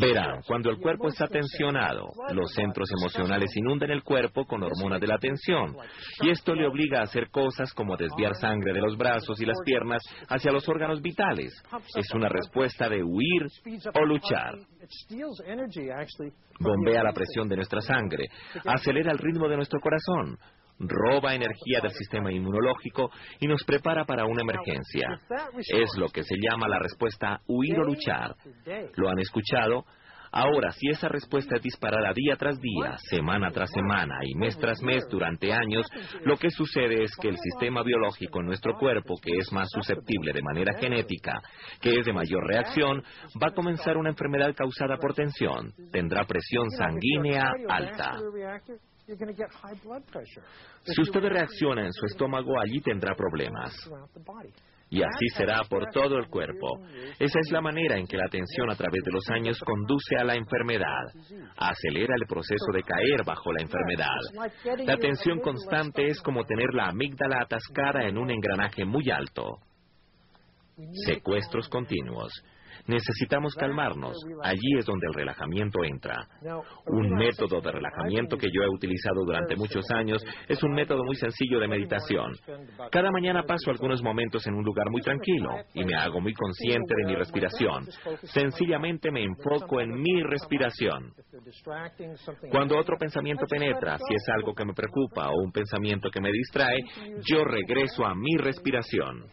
Verán, cuando el cuerpo está tensionado, los centros emocionales inundan el cuerpo con hormonas de la tensión. Y esto le obliga a hacer cosas como desviar sangre de los brazos y las piernas hacia los órganos vitales. Es una respuesta de huir o luchar. Bombea la presión de nuestra sangre, acelera el ritmo de nuestro corazón, roba energía del sistema inmunológico y nos prepara para una emergencia. Es lo que se llama la respuesta huir o luchar. ¿Lo han escuchado? Ahora, si esa respuesta es disparada día tras día, semana tras semana y mes tras mes durante años, lo que sucede es que el sistema biológico en nuestro cuerpo, que es más susceptible de manera genética, que es de mayor reacción, va a comenzar una enfermedad causada por tensión. Tendrá presión sanguínea alta. Si usted reacciona en su estómago, allí tendrá problemas. Y así será por todo el cuerpo. Esa es la manera en que la tensión a través de los años conduce a la enfermedad. Acelera el proceso de caer bajo la enfermedad. La tensión constante es como tener la amígdala atascada en un engranaje muy alto. secuestros continuos. Necesitamos calmarnos. Allí es donde el relajamiento entra. Un método de relajamiento que yo he utilizado durante muchos años es un método muy sencillo de meditación. Cada mañana paso algunos momentos en un lugar muy tranquilo y me hago muy consciente de mi respiración. Sencillamente me enfoco en mi respiración. Cuando otro pensamiento penetra, si es algo que me preocupa o un pensamiento que me distrae, yo regreso a mi respiración.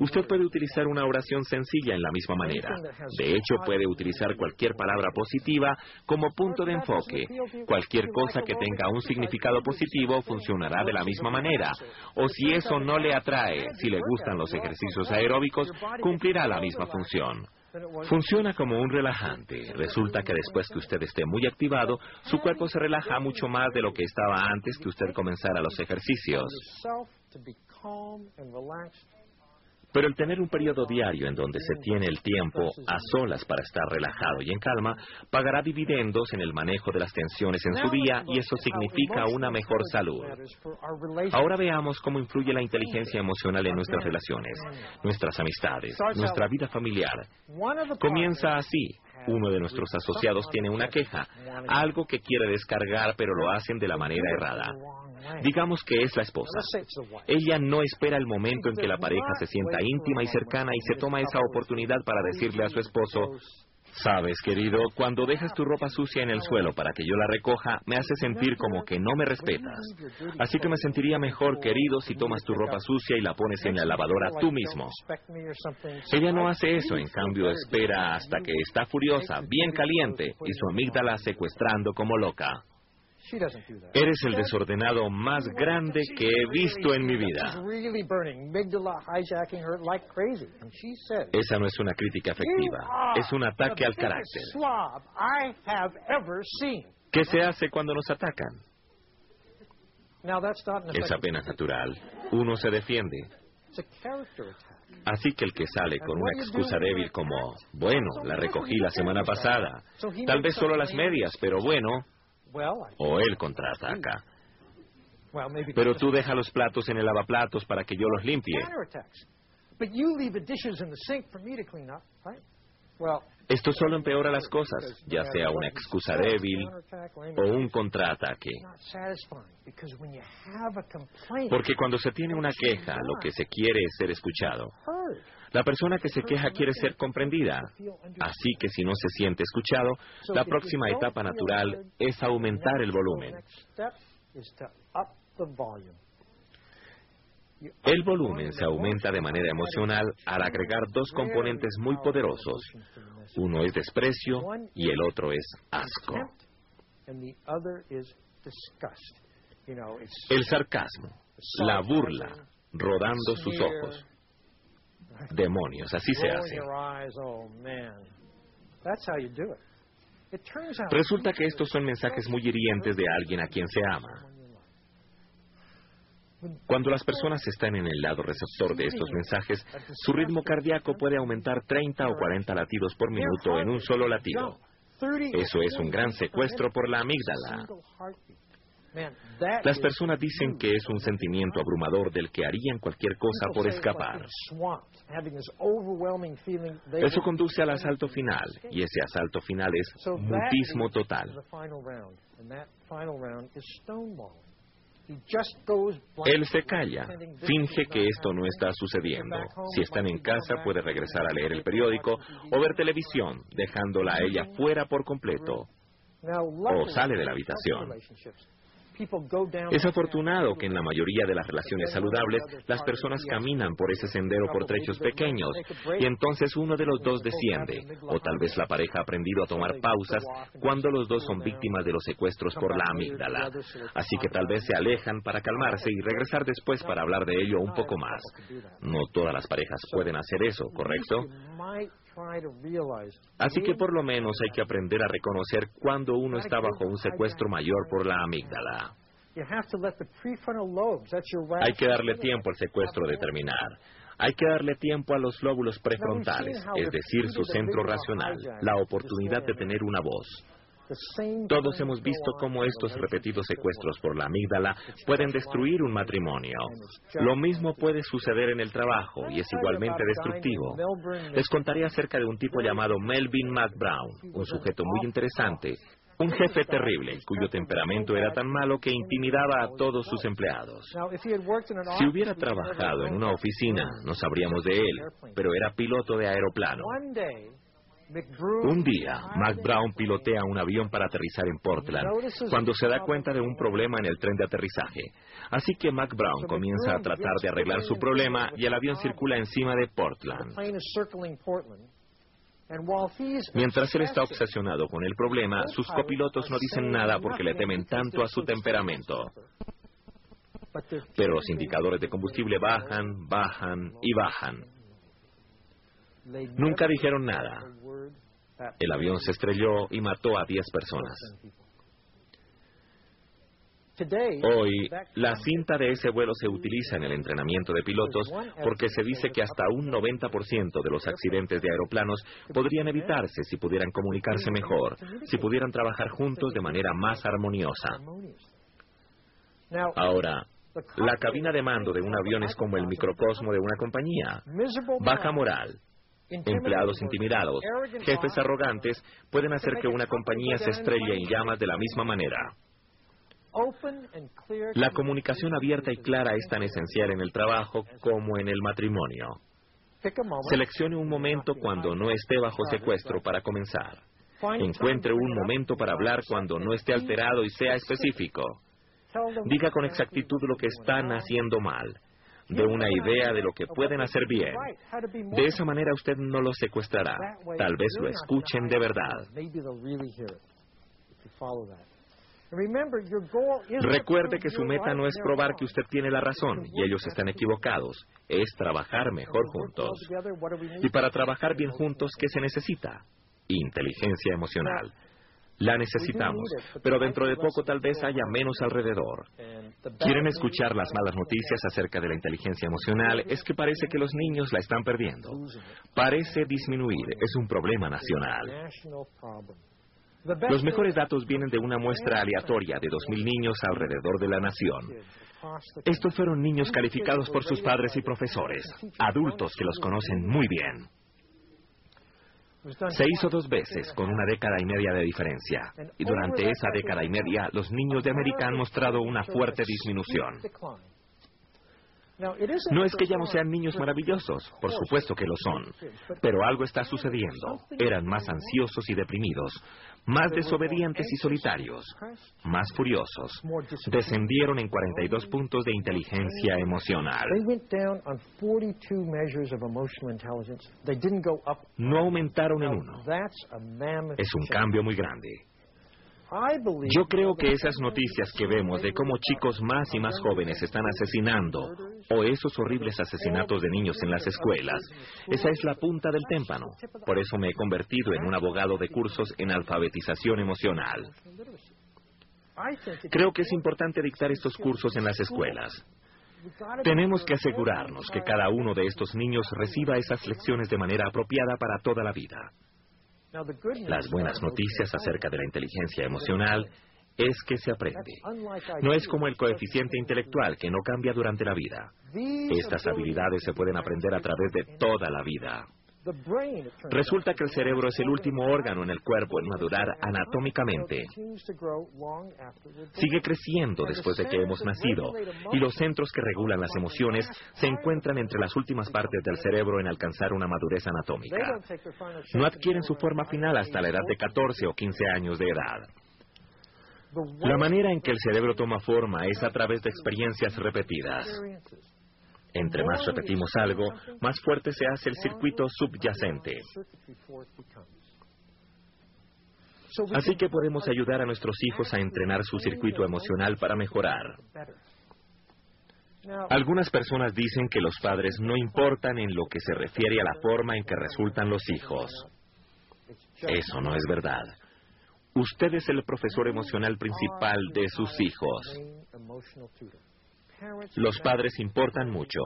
Usted puede utilizar una oración sencilla en la misma manera. De hecho, puede utilizar cualquier palabra positiva como punto de enfoque. Cualquier cosa que tenga un significado positivo funcionará de la misma manera. O si eso no le atrae, si le gustan los ejercicios aeróbicos, cumplirá la misma función. Funciona como un relajante. Resulta que después que usted esté muy activado, su cuerpo se relaja mucho más de lo que estaba antes que usted comenzara los ejercicios. Pero el tener un periodo diario en donde se tiene el tiempo a solas para estar relajado y en calma pagará dividendos en el manejo de las tensiones en su día y eso significa una mejor salud. Ahora veamos cómo influye la inteligencia emocional en nuestras relaciones, nuestras amistades, nuestra vida familiar. Comienza así. Uno de nuestros asociados tiene una queja, algo que quiere descargar pero lo hacen de la manera errada. Digamos que es la esposa. Ella no espera el momento en que la pareja se sienta íntima y cercana y se toma esa oportunidad para decirle a su esposo, Sabes, querido, cuando dejas tu ropa sucia en el suelo para que yo la recoja, me hace sentir como que no me respetas. Así que me sentiría mejor, querido, si tomas tu ropa sucia y la pones en la lavadora tú mismo. Ella no hace eso, en cambio espera hasta que está furiosa, bien caliente, y su amígdala secuestrando como loca. Eres el desordenado más grande que he visto en mi vida. Esa no es una crítica efectiva, es un ataque al carácter. ¿Qué se hace cuando nos atacan? Es apenas natural. Uno se defiende. Así que el que sale con una excusa débil como, bueno, la recogí la semana pasada, tal vez solo las medias, pero bueno, o él contraataca. Pero tú deja los platos en el lavaplatos para que yo los limpie. Esto solo empeora las cosas, ya sea una excusa débil o un contraataque. Porque cuando se tiene una queja, lo que se quiere es ser escuchado. La persona que se queja quiere ser comprendida. Así que si no se siente escuchado, la próxima etapa natural es aumentar el volumen. El volumen se aumenta de manera emocional al agregar dos componentes muy poderosos. Uno es desprecio y el otro es asco. El sarcasmo, la burla, rodando sus ojos. Demonios, así se hace. Oh, Resulta que estos son mensajes muy hirientes de alguien a quien se ama. Cuando las personas están en el lado receptor de estos mensajes, su ritmo cardíaco puede aumentar 30 o 40 latidos por minuto en un solo latido. Eso es un gran secuestro por la amígdala. Las personas dicen que es un sentimiento abrumador del que harían cualquier cosa por escapar. Eso conduce al asalto final, y ese asalto final es mutismo total. Él se calla, finge que esto no está sucediendo. Si están en casa, puede regresar a leer el periódico o ver televisión, dejándola a ella fuera por completo. O sale de la habitación. Es afortunado que en la mayoría de las relaciones saludables las personas caminan por ese sendero por trechos pequeños y entonces uno de los dos desciende, o tal vez la pareja ha aprendido a tomar pausas cuando los dos son víctimas de los secuestros por la amígdala. Así que tal vez se alejan para calmarse y regresar después para hablar de ello un poco más. No todas las parejas pueden hacer eso, ¿correcto? Así que por lo menos hay que aprender a reconocer cuando uno está bajo un secuestro mayor por la amígdala. Hay que darle tiempo al secuestro de terminar. Hay que darle tiempo a los lóbulos prefrontales, es decir, su centro racional, la oportunidad de tener una voz. Todos hemos visto cómo estos repetidos secuestros por la amígdala pueden destruir un matrimonio. Lo mismo puede suceder en el trabajo y es igualmente destructivo. Les contaré acerca de un tipo llamado Melvin McBrown, un sujeto muy interesante, un jefe terrible, cuyo temperamento era tan malo que intimidaba a todos sus empleados. Si hubiera trabajado en una oficina, no sabríamos de él, pero era piloto de aeroplano. Un día, Mac Brown pilotea un avión para aterrizar en Portland cuando se da cuenta de un problema en el tren de aterrizaje. Así que Mac Brown comienza a tratar de arreglar su problema y el avión circula encima de Portland. Mientras él está obsesionado con el problema, sus copilotos no dicen nada porque le temen tanto a su temperamento. Pero los indicadores de combustible bajan, bajan y bajan. Nunca dijeron nada. El avión se estrelló y mató a 10 personas. Hoy, la cinta de ese vuelo se utiliza en el entrenamiento de pilotos porque se dice que hasta un 90% de los accidentes de aeroplanos podrían evitarse si pudieran comunicarse mejor, si pudieran trabajar juntos de manera más armoniosa. Ahora, la cabina de mando de un avión es como el microcosmo de una compañía. Baja moral, Empleados intimidados, jefes arrogantes pueden hacer que una compañía se estrelle en llamas de la misma manera. La comunicación abierta y clara es tan esencial en el trabajo como en el matrimonio. Seleccione un momento cuando no esté bajo secuestro para comenzar. Encuentre un momento para hablar cuando no esté alterado y sea específico. Diga con exactitud lo que están haciendo mal de una idea de lo que pueden hacer bien. De esa manera usted no lo secuestrará. Tal vez lo escuchen de verdad. Recuerde que su meta no es probar que usted tiene la razón y ellos están equivocados, es trabajar mejor juntos. Y para trabajar bien juntos, ¿qué se necesita? Inteligencia emocional. La necesitamos, pero dentro de poco tal vez haya menos alrededor. ¿Quieren escuchar las malas noticias acerca de la inteligencia emocional? Es que parece que los niños la están perdiendo. Parece disminuir. Es un problema nacional. Los mejores datos vienen de una muestra aleatoria de 2.000 niños alrededor de la nación. Estos fueron niños calificados por sus padres y profesores, adultos que los conocen muy bien. Se hizo dos veces, con una década y media de diferencia. Y durante esa década y media, los niños de América han mostrado una fuerte disminución. No es que ya no sean niños maravillosos, por supuesto que lo son, pero algo está sucediendo. Eran más ansiosos y deprimidos, más desobedientes y solitarios, más furiosos. Descendieron en 42 puntos de inteligencia emocional. No aumentaron en uno. Es un cambio muy grande. Yo creo que esas noticias que vemos de cómo chicos más y más jóvenes están asesinando, o esos horribles asesinatos de niños en las escuelas, esa es la punta del témpano. Por eso me he convertido en un abogado de cursos en alfabetización emocional. Creo que es importante dictar estos cursos en las escuelas. Tenemos que asegurarnos que cada uno de estos niños reciba esas lecciones de manera apropiada para toda la vida. Las buenas noticias acerca de la inteligencia emocional es que se aprende. No es como el coeficiente intelectual que no cambia durante la vida. Estas habilidades se pueden aprender a través de toda la vida. Resulta que el cerebro es el último órgano en el cuerpo en madurar anatómicamente. Sigue creciendo después de que hemos nacido y los centros que regulan las emociones se encuentran entre las últimas partes del cerebro en alcanzar una madurez anatómica. No adquieren su forma final hasta la edad de 14 o 15 años de edad. La manera en que el cerebro toma forma es a través de experiencias repetidas. Entre más repetimos algo, más fuerte se hace el circuito subyacente. Así que podemos ayudar a nuestros hijos a entrenar su circuito emocional para mejorar. Algunas personas dicen que los padres no importan en lo que se refiere a la forma en que resultan los hijos. Eso no es verdad. Usted es el profesor emocional principal de sus hijos. Los padres importan mucho.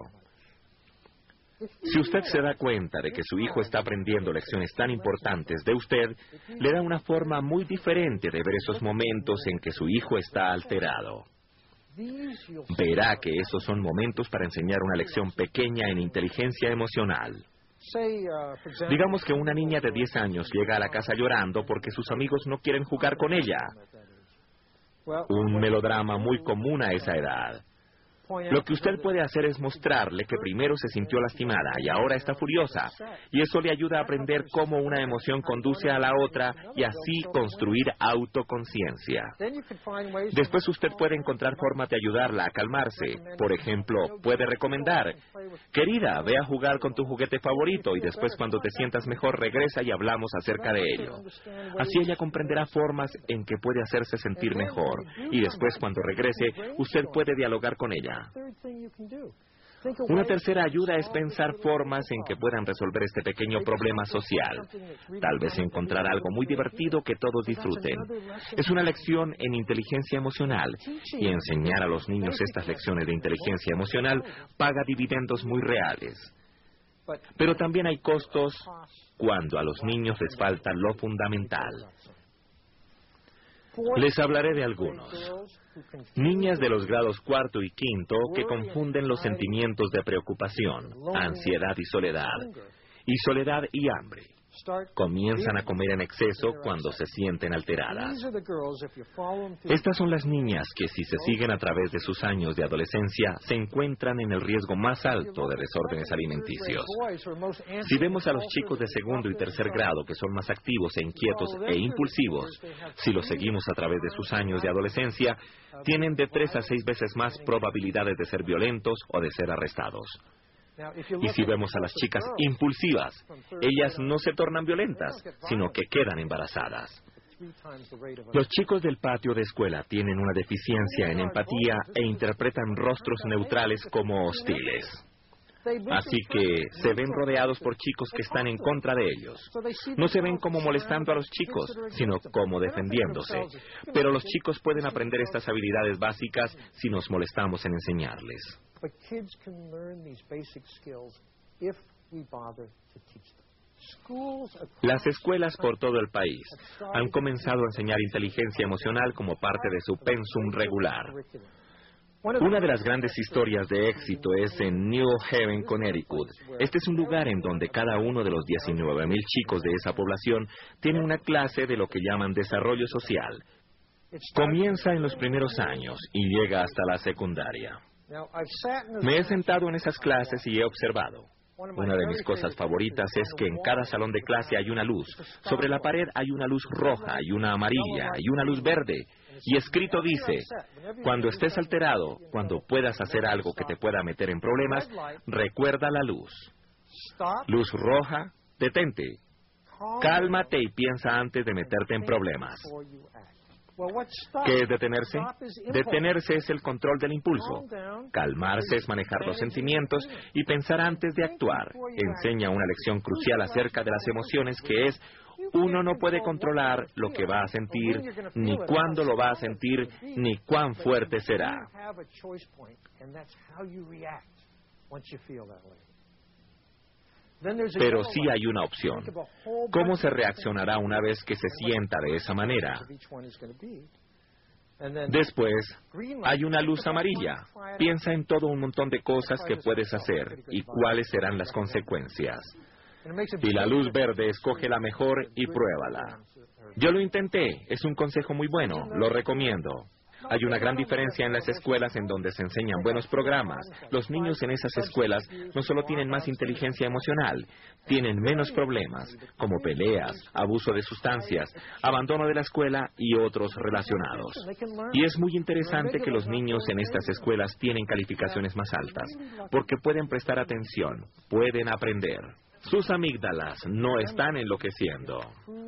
Si usted se da cuenta de que su hijo está aprendiendo lecciones tan importantes de usted, le da una forma muy diferente de ver esos momentos en que su hijo está alterado. Verá que esos son momentos para enseñar una lección pequeña en inteligencia emocional. Digamos que una niña de 10 años llega a la casa llorando porque sus amigos no quieren jugar con ella. Un melodrama muy común a esa edad. Lo que usted puede hacer es mostrarle que primero se sintió lastimada y ahora está furiosa. Y eso le ayuda a aprender cómo una emoción conduce a la otra y así construir autoconciencia. Después usted puede encontrar formas de ayudarla a calmarse. Por ejemplo, puede recomendar, querida, ve a jugar con tu juguete favorito y después cuando te sientas mejor regresa y hablamos acerca de ello. Así ella comprenderá formas en que puede hacerse sentir mejor. Y después cuando regrese, usted puede dialogar con ella. Una tercera ayuda es pensar formas en que puedan resolver este pequeño problema social. Tal vez encontrar algo muy divertido que todos disfruten. Es una lección en inteligencia emocional y enseñar a los niños estas lecciones de inteligencia emocional paga dividendos muy reales. Pero también hay costos cuando a los niños les falta lo fundamental. Les hablaré de algunos. Niñas de los grados cuarto y quinto que confunden los sentimientos de preocupación, ansiedad y soledad, y soledad y hambre. Comienzan a comer en exceso cuando se sienten alteradas. Estas son las niñas que si se siguen a través de sus años de adolescencia se encuentran en el riesgo más alto de desórdenes alimenticios. Si vemos a los chicos de segundo y tercer grado que son más activos e inquietos e impulsivos, si los seguimos a través de sus años de adolescencia, tienen de tres a seis veces más probabilidades de ser violentos o de ser arrestados. Y si vemos a las chicas impulsivas, ellas no se tornan violentas, sino que quedan embarazadas. Los chicos del patio de escuela tienen una deficiencia en empatía e interpretan rostros neutrales como hostiles. Así que se ven rodeados por chicos que están en contra de ellos. No se ven como molestando a los chicos, sino como defendiéndose. Pero los chicos pueden aprender estas habilidades básicas si nos molestamos en enseñarles. Las escuelas por todo el país han comenzado a enseñar inteligencia emocional como parte de su pensum regular. Una de las grandes historias de éxito es en New Haven, Connecticut. Este es un lugar en donde cada uno de los 19.000 chicos de esa población tiene una clase de lo que llaman desarrollo social. Comienza en los primeros años y llega hasta la secundaria. Me he sentado en esas clases y he observado. Una de mis cosas favoritas es que en cada salón de clase hay una luz. Sobre la pared hay una luz roja y una amarilla y una luz verde. Y escrito dice, cuando estés alterado, cuando puedas hacer algo que te pueda meter en problemas, recuerda la luz. Luz roja, detente. Cálmate y piensa antes de meterte en problemas. ¿Qué es detenerse? Detenerse es el control del impulso. Calmarse es manejar los sentimientos y pensar antes de actuar. Enseña una lección crucial acerca de las emociones que es uno no puede controlar lo que va a sentir, ni cuándo lo va a sentir, ni cuán fuerte será. Pero sí hay una opción. ¿Cómo se reaccionará una vez que se sienta de esa manera? Después, hay una luz amarilla. Piensa en todo un montón de cosas que puedes hacer y cuáles serán las consecuencias. Y la luz verde, escoge la mejor y pruébala. Yo lo intenté, es un consejo muy bueno, lo recomiendo. Hay una gran diferencia en las escuelas en donde se enseñan buenos programas. Los niños en esas escuelas no solo tienen más inteligencia emocional, tienen menos problemas, como peleas, abuso de sustancias, abandono de la escuela y otros relacionados. Y es muy interesante que los niños en estas escuelas tienen calificaciones más altas, porque pueden prestar atención, pueden aprender. Sus amígdalas no están enloqueciendo.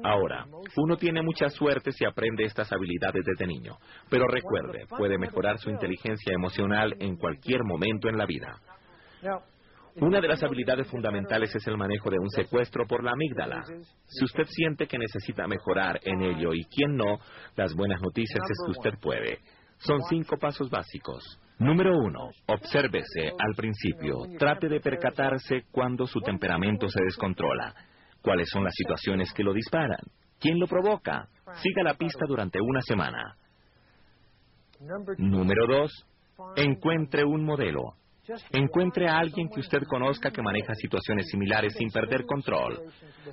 Ahora, uno tiene mucha suerte si aprende estas habilidades desde niño, pero recuerde, puede mejorar su inteligencia emocional en cualquier momento en la vida. Una de las habilidades fundamentales es el manejo de un secuestro por la amígdala. Si usted siente que necesita mejorar en ello y quien no, las buenas noticias es que usted puede. Son cinco pasos básicos. Número uno, obsérvese al principio. Trate de percatarse cuando su temperamento se descontrola. ¿Cuáles son las situaciones que lo disparan? ¿Quién lo provoca? Siga la pista durante una semana. Número dos, encuentre un modelo. Encuentre a alguien que usted conozca que maneja situaciones similares sin perder control.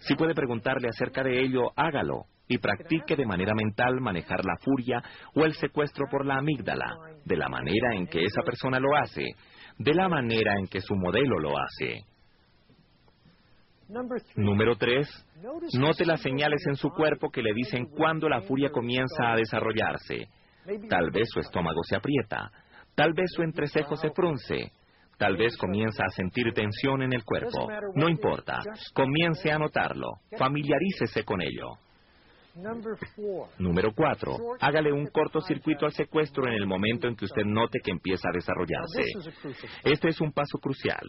Si puede preguntarle acerca de ello, hágalo y practique de manera mental manejar la furia o el secuestro por la amígdala, de la manera en que esa persona lo hace, de la manera en que su modelo lo hace. Número 3. Note las señales en su cuerpo que le dicen cuándo la furia comienza a desarrollarse. Tal vez su estómago se aprieta, tal vez su entrecejo se frunce, Tal vez comienza a sentir tensión en el cuerpo. No importa. Comience a notarlo. Familiarícese con ello. Número cuatro, hágale un cortocircuito al secuestro en el momento en que usted note que empieza a desarrollarse. Este es un paso crucial.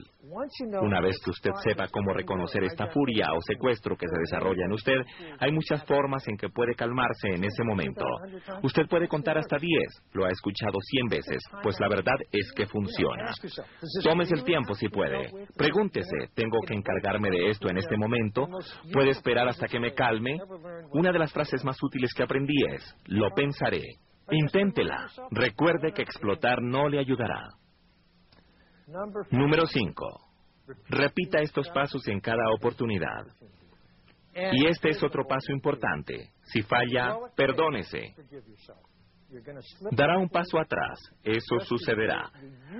Una vez que usted sepa cómo reconocer esta furia o secuestro que se desarrolla en usted, hay muchas formas en que puede calmarse en ese momento. Usted puede contar hasta 10, lo ha escuchado 100 veces, pues la verdad es que funciona. Tómese el tiempo si puede. Pregúntese, ¿tengo que encargarme de esto en este momento? ¿Puede esperar hasta que me calme? Una de las frases más útiles que aprendí es, lo pensaré. Inténtela. Recuerde que explotar no le ayudará. Número 5. Repita estos pasos en cada oportunidad. Y este es otro paso importante. Si falla, perdónese. Dará un paso atrás. Eso sucederá.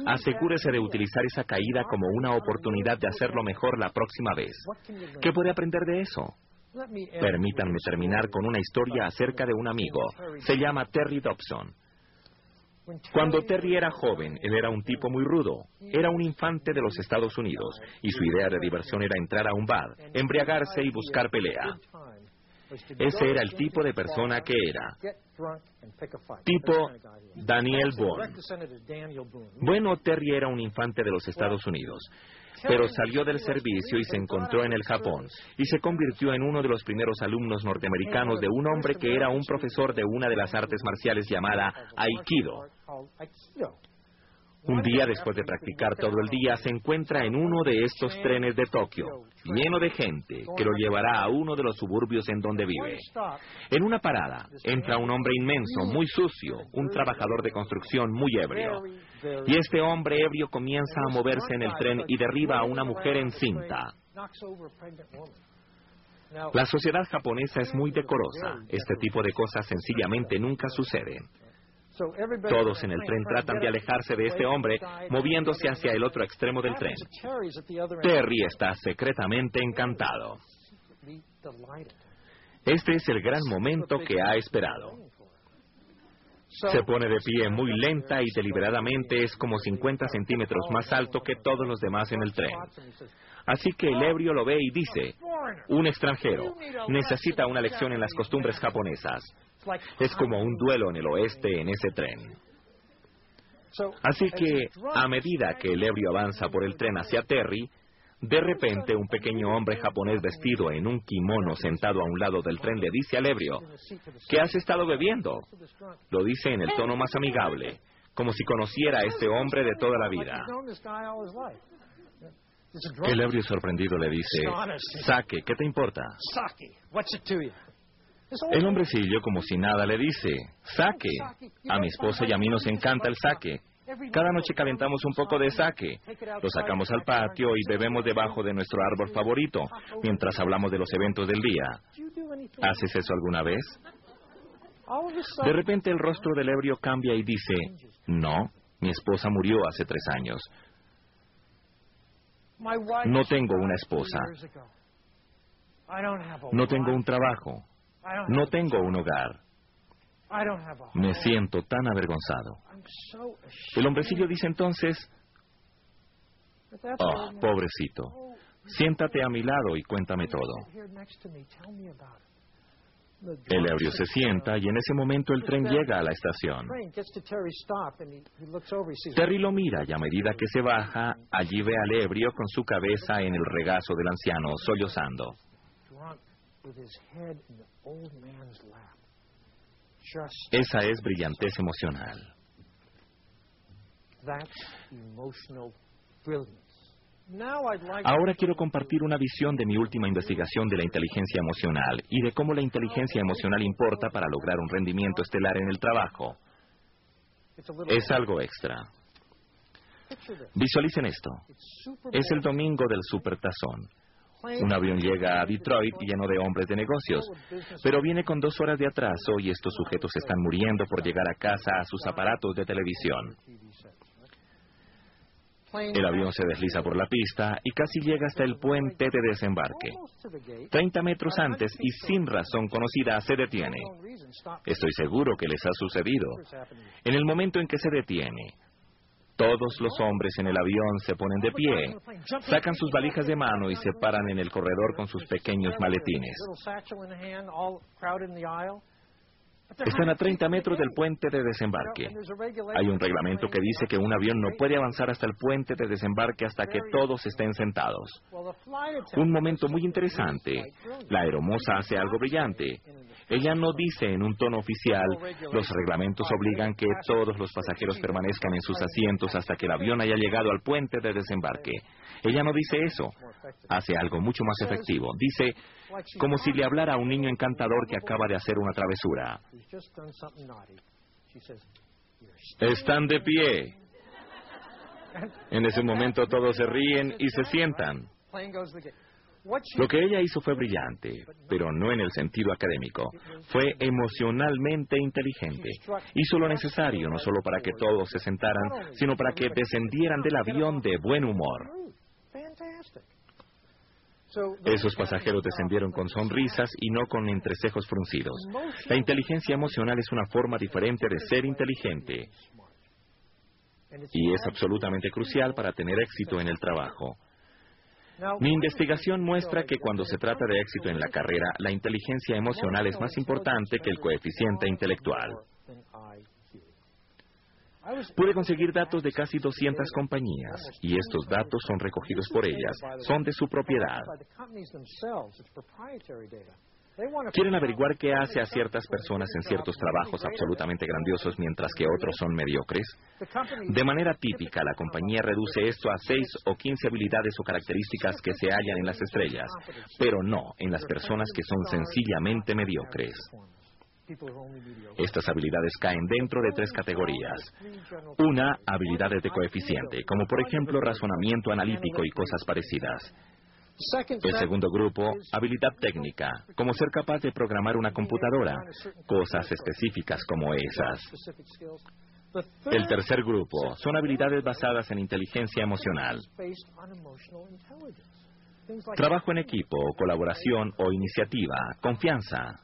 Asegúrese de utilizar esa caída como una oportunidad de hacerlo mejor la próxima vez. ¿Qué puede aprender de eso? Permítanme terminar con una historia acerca de un amigo. Se llama Terry Dobson. Cuando Terry era joven, él era un tipo muy rudo. Era un infante de los Estados Unidos y su idea de diversión era entrar a un bar, embriagarse y buscar pelea. Ese era el tipo de persona que era. Tipo Daniel Boone. Bueno, Terry era un infante de los Estados Unidos pero salió del servicio y se encontró en el Japón y se convirtió en uno de los primeros alumnos norteamericanos de un hombre que era un profesor de una de las artes marciales llamada Aikido. Un día, después de practicar todo el día, se encuentra en uno de estos trenes de Tokio, lleno de gente, que lo llevará a uno de los suburbios en donde vive. En una parada, entra un hombre inmenso, muy sucio, un trabajador de construcción muy ebrio. Y este hombre ebrio comienza a moverse en el tren y derriba a una mujer encinta. La sociedad japonesa es muy decorosa. Este tipo de cosas sencillamente nunca suceden. Todos en el tren tratan de alejarse de este hombre, moviéndose hacia el otro extremo del tren. Terry está secretamente encantado. Este es el gran momento que ha esperado. Se pone de pie muy lenta y deliberadamente es como 50 centímetros más alto que todos los demás en el tren. Así que el ebrio lo ve y dice, un extranjero, necesita una lección en las costumbres japonesas. Es como un duelo en el oeste en ese tren. Así que, a medida que el ebrio avanza por el tren hacia Terry, de repente un pequeño hombre japonés vestido en un kimono sentado a un lado del tren le dice al ebrio, ¿qué has estado bebiendo? Lo dice en el tono más amigable, como si conociera a este hombre de toda la vida. El ebrio sorprendido le dice, Saque, ¿qué te importa? El hombrecillo, como si nada, le dice, saque. A mi esposa y a mí nos encanta el saque. Cada noche calentamos un poco de saque. Lo sacamos al patio y bebemos debajo de nuestro árbol favorito, mientras hablamos de los eventos del día. ¿Haces eso alguna vez? De repente el rostro del ebrio cambia y dice, no, mi esposa murió hace tres años. No tengo una esposa. No tengo un trabajo. No tengo un hogar. Me siento tan avergonzado. El hombrecillo dice entonces, oh, pobrecito, siéntate a mi lado y cuéntame todo. El ebrio se sienta y en ese momento el tren llega a la estación. Terry lo mira y a medida que se baja, allí ve al ebrio con su cabeza en el regazo del anciano, sollozando. Esa es brillantez emocional. Ahora quiero compartir una visión de mi última investigación de la inteligencia emocional y de cómo la inteligencia emocional importa para lograr un rendimiento estelar en el trabajo. Es algo extra. Visualicen esto. Es el domingo del supertazón. Un avión llega a Detroit lleno de hombres de negocios, pero viene con dos horas de atraso y estos sujetos están muriendo por llegar a casa a sus aparatos de televisión. El avión se desliza por la pista y casi llega hasta el puente de desembarque. Treinta metros antes y sin razón conocida se detiene. Estoy seguro que les ha sucedido. En el momento en que se detiene, todos los hombres en el avión se ponen de pie, sacan sus valijas de mano y se paran en el corredor con sus pequeños maletines. Están a 30 metros del puente de desembarque. Hay un reglamento que dice que un avión no puede avanzar hasta el puente de desembarque hasta que todos estén sentados. Un momento muy interesante. La aeromoza hace algo brillante. Ella no dice en un tono oficial, los reglamentos obligan que todos los pasajeros permanezcan en sus asientos hasta que el avión haya llegado al puente de desembarque. Ella no dice eso. Hace algo mucho más efectivo. Dice, como si le hablara a un niño encantador que acaba de hacer una travesura. Están de pie. En ese momento todos se ríen y se sientan. Lo que ella hizo fue brillante, pero no en el sentido académico. Fue emocionalmente inteligente. Hizo lo necesario no solo para que todos se sentaran, sino para que descendieran del avión de buen humor. Esos pasajeros descendieron con sonrisas y no con entrecejos fruncidos. La inteligencia emocional es una forma diferente de ser inteligente y es absolutamente crucial para tener éxito en el trabajo. Mi investigación muestra que cuando se trata de éxito en la carrera, la inteligencia emocional es más importante que el coeficiente intelectual. Pude conseguir datos de casi 200 compañías y estos datos son recogidos por ellas, son de su propiedad. Quieren averiguar qué hace a ciertas personas en ciertos trabajos absolutamente grandiosos mientras que otros son mediocres. De manera típica, la compañía reduce esto a 6 o 15 habilidades o características que se hallan en las estrellas, pero no en las personas que son sencillamente mediocres. Estas habilidades caen dentro de tres categorías. Una, habilidades de coeficiente, como por ejemplo razonamiento analítico y cosas parecidas. El segundo grupo, habilidad técnica, como ser capaz de programar una computadora, cosas específicas como esas. El tercer grupo son habilidades basadas en inteligencia emocional. Trabajo en equipo, colaboración o iniciativa, confianza.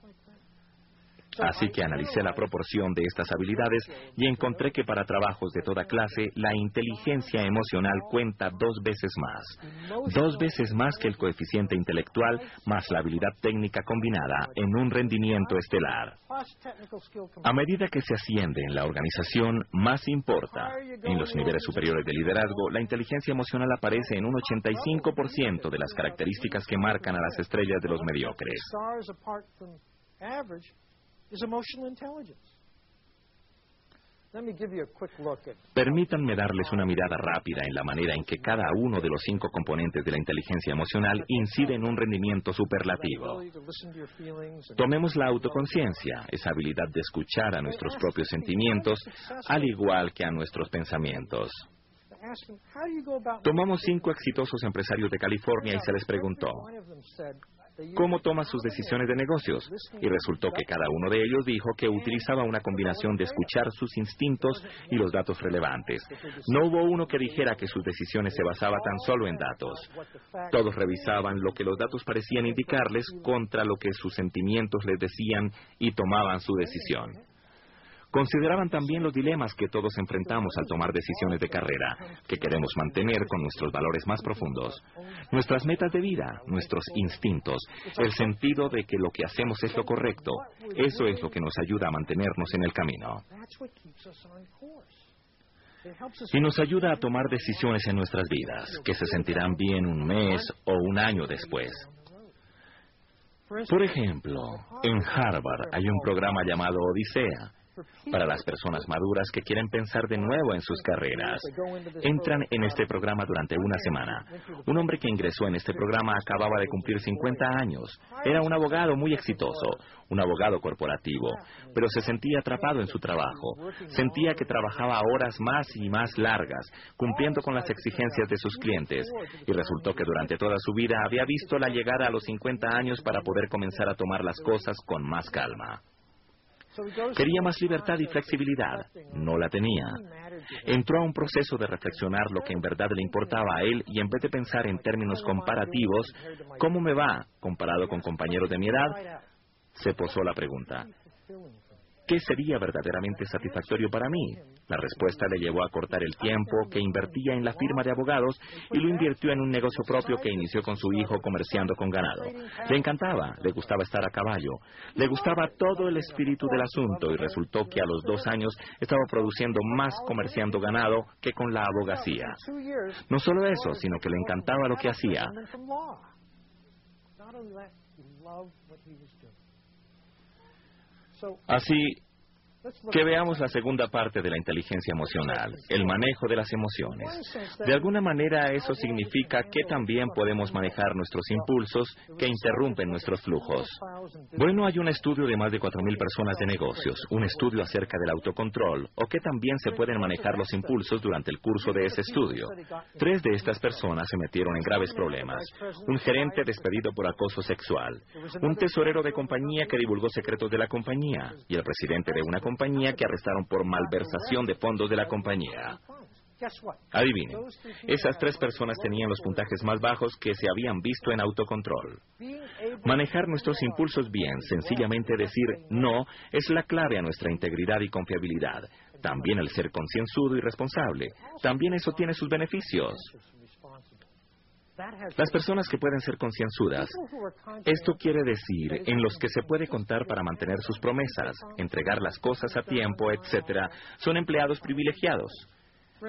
Así que analicé la proporción de estas habilidades y encontré que para trabajos de toda clase la inteligencia emocional cuenta dos veces más. Dos veces más que el coeficiente intelectual más la habilidad técnica combinada en un rendimiento estelar. A medida que se asciende en la organización, más importa. En los niveles superiores de liderazgo, la inteligencia emocional aparece en un 85% de las características que marcan a las estrellas de los mediocres. Permítanme darles una mirada rápida en la manera en que cada uno de los cinco componentes de la inteligencia emocional incide en un rendimiento superlativo. Tomemos la autoconciencia, esa habilidad de escuchar a nuestros propios sentimientos, al igual que a nuestros pensamientos. Tomamos cinco exitosos empresarios de California y se les preguntó, cómo toma sus decisiones de negocios. Y resultó que cada uno de ellos dijo que utilizaba una combinación de escuchar sus instintos y los datos relevantes. No hubo uno que dijera que sus decisiones se basaban tan solo en datos. Todos revisaban lo que los datos parecían indicarles contra lo que sus sentimientos les decían y tomaban su decisión. Consideraban también los dilemas que todos enfrentamos al tomar decisiones de carrera, que queremos mantener con nuestros valores más profundos, nuestras metas de vida, nuestros instintos, el sentido de que lo que hacemos es lo correcto. Eso es lo que nos ayuda a mantenernos en el camino. Y nos ayuda a tomar decisiones en nuestras vidas, que se sentirán bien un mes o un año después. Por ejemplo, en Harvard hay un programa llamado Odisea, Para las personas maduras que quieren pensar de nuevo en sus carreras, entran en este programa durante una semana. Un hombre que ingresó en este programa acababa de cumplir 50 años. Era un abogado muy exitoso, un abogado corporativo, pero se sentía atrapado en su trabajo. Sentía que trabajaba horas más y más largas, cumpliendo con las exigencias de sus clientes, y resultó que durante toda su vida había visto la llegada a los 50 años para poder comenzar a tomar las cosas con más calma. Quería más libertad y flexibilidad. No la tenía. Entró a un proceso de reflexionar lo que en verdad le importaba a él y en vez de pensar en términos comparativos, ¿cómo me va comparado con compañeros de mi edad? Se posó la pregunta, ¿Qué sería verdaderamente satisfactorio para mí? La respuesta le llevó a cortar el tiempo que invertía en la firma de abogados y lo invirtió en un negocio propio que inició con su hijo comerciando con ganado. Le encantaba, le gustaba estar a caballo, le gustaba todo el espíritu del asunto y resultó que a los dos años estaba produciendo más comerciando ganado que con la abogacía. No solo eso, sino que le encantaba lo que hacía. Así que veamos la segunda parte de la inteligencia emocional, el manejo de las emociones. De alguna manera eso significa que también podemos manejar nuestros impulsos que interrumpen nuestros flujos. Bueno, hay un estudio de más de 4.000 personas de negocios, un estudio acerca del autocontrol, o que también se pueden manejar los impulsos durante el curso de ese estudio. Tres de estas personas se metieron en graves problemas. Un gerente despedido por acoso sexual, un tesorero de compañía que divulgó secretos de la compañía y el presidente de una compañía compañía que arrestaron por malversación de fondos de la compañía. Adivinen, esas tres personas tenían los puntajes más bajos que se habían visto en autocontrol. Manejar nuestros impulsos bien, sencillamente decir no, es la clave a nuestra integridad y confiabilidad. También el ser concienzudo y responsable. También eso tiene sus beneficios. Las personas que pueden ser concienzudas, esto quiere decir en los que se puede contar para mantener sus promesas, entregar las cosas a tiempo, etc., son empleados privilegiados.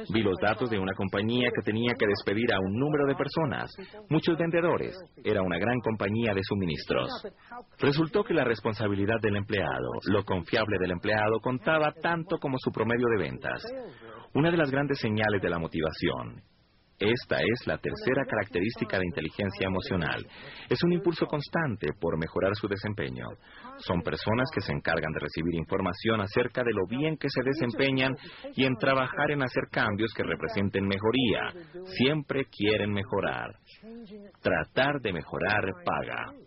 Vi los datos de una compañía que tenía que despedir a un número de personas, muchos vendedores. Era una gran compañía de suministros. Resultó que la responsabilidad del empleado, lo confiable del empleado, contaba tanto como su promedio de ventas. Una de las grandes señales de la motivación esta es la tercera característica de inteligencia emocional. Es un impulso constante por mejorar su desempeño. Son personas que se encargan de recibir información acerca de lo bien que se desempeñan y en trabajar en hacer cambios que representen mejoría. Siempre quieren mejorar. Tratar de mejorar paga.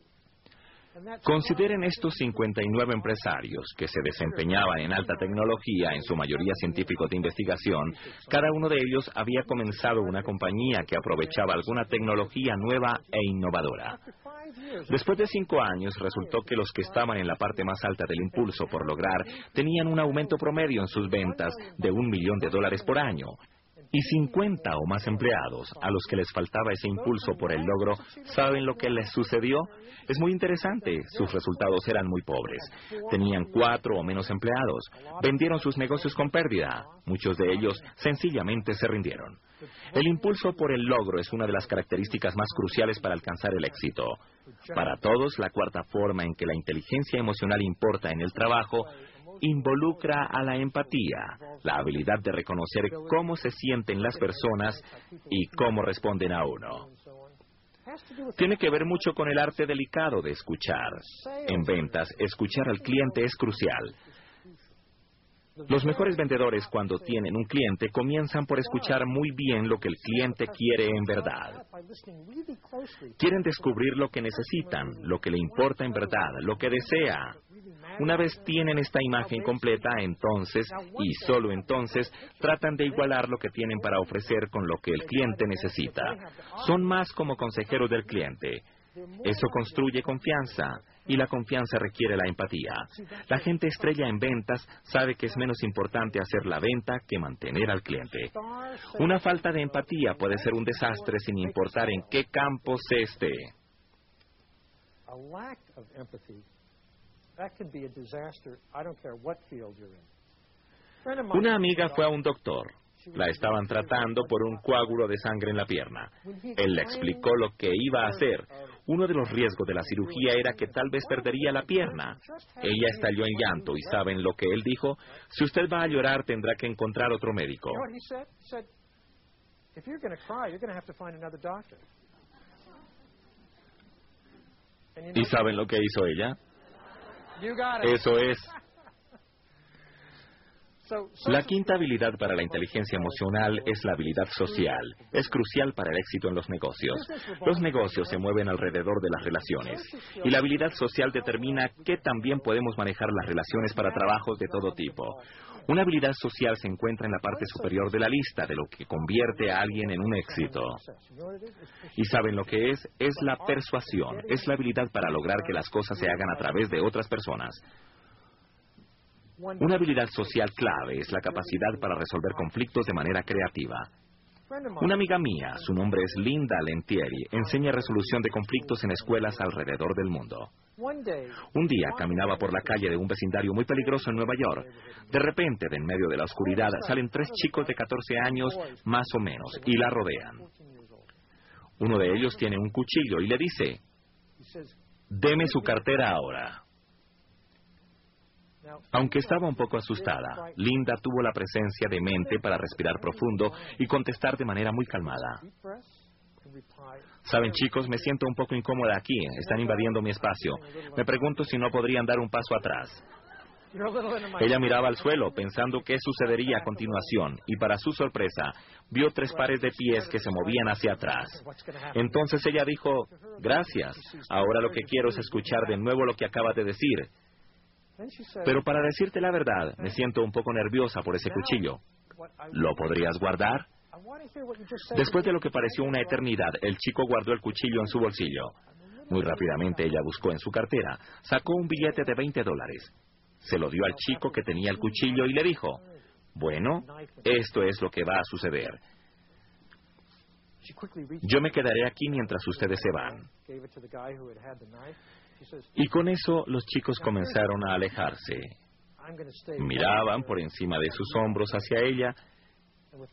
Consideren estos 59 empresarios que se desempeñaban en alta tecnología, en su mayoría científicos de investigación. Cada uno de ellos había comenzado una compañía que aprovechaba alguna tecnología nueva e innovadora. Después de cinco años, resultó que los que estaban en la parte más alta del impulso por lograr tenían un aumento promedio en sus ventas de un millón de dólares por año y 50 o más empleados a los que les faltaba ese impulso por el logro, ¿saben lo que les sucedió? Es muy interesante, sus resultados eran muy pobres. Tenían cuatro o menos empleados, vendieron sus negocios con pérdida, muchos de ellos sencillamente se rindieron. El impulso por el logro es una de las características más cruciales para alcanzar el éxito. Para todos, la cuarta forma en que la inteligencia emocional importa en el trabajo involucra a la empatía, la habilidad de reconocer cómo se sienten las personas y cómo responden a uno. Tiene que ver mucho con el arte delicado de escuchar. En ventas, escuchar al cliente es crucial. Los mejores vendedores cuando tienen un cliente comienzan por escuchar muy bien lo que el cliente quiere en verdad. Quieren descubrir lo que necesitan, lo que le importa en verdad, lo que desea. Una vez tienen esta imagen completa, entonces, y solo entonces, tratan de igualar lo que tienen para ofrecer con lo que el cliente necesita. Son más como consejeros del cliente. Eso construye confianza y la confianza requiere la empatía. La gente estrella en ventas sabe que es menos importante hacer la venta que mantener al cliente. Una falta de empatía puede ser un desastre sin importar en qué campo se esté. Una amiga fue a un doctor. La estaban tratando por un coágulo de sangre en la pierna. Él le explicó lo que iba a hacer. Uno de los riesgos de la cirugía era que tal vez perdería la pierna. Ella estalló en llanto y ¿saben lo que él dijo? Si usted va a llorar tendrá que encontrar otro médico. ¿Y saben lo que hizo ella? Eso es. La quinta habilidad para la inteligencia emocional es la habilidad social. Es crucial para el éxito en los negocios. Los negocios se mueven alrededor de las relaciones y la habilidad social determina qué también podemos manejar las relaciones para trabajos de todo tipo. Una habilidad social se encuentra en la parte superior de la lista de lo que convierte a alguien en un éxito. ¿Y saben lo que es? Es la persuasión. Es la habilidad para lograr que las cosas se hagan a través de otras personas. Una habilidad social clave es la capacidad para resolver conflictos de manera creativa. Una amiga mía, su nombre es Linda Lentieri, enseña resolución de conflictos en escuelas alrededor del mundo. Un día caminaba por la calle de un vecindario muy peligroso en Nueva York. De repente, de en medio de la oscuridad, salen tres chicos de 14 años, más o menos, y la rodean. Uno de ellos tiene un cuchillo y le dice, deme su cartera ahora. Aunque estaba un poco asustada, Linda tuvo la presencia de mente para respirar profundo y contestar de manera muy calmada. Saben chicos, me siento un poco incómoda aquí, están invadiendo mi espacio. Me pregunto si no podrían dar un paso atrás. Ella miraba al suelo pensando qué sucedería a continuación y para su sorpresa vio tres pares de pies que se movían hacia atrás. Entonces ella dijo, gracias, ahora lo que quiero es escuchar de nuevo lo que acaba de decir. Pero para decirte la verdad, me siento un poco nerviosa por ese cuchillo. ¿Lo podrías guardar? Después de lo que pareció una eternidad, el chico guardó el cuchillo en su bolsillo. Muy rápidamente ella buscó en su cartera, sacó un billete de 20 dólares. Se lo dio al chico que tenía el cuchillo y le dijo, bueno, esto es lo que va a suceder. Yo me quedaré aquí mientras ustedes se van. Y con eso los chicos comenzaron a alejarse. Miraban por encima de sus hombros hacia ella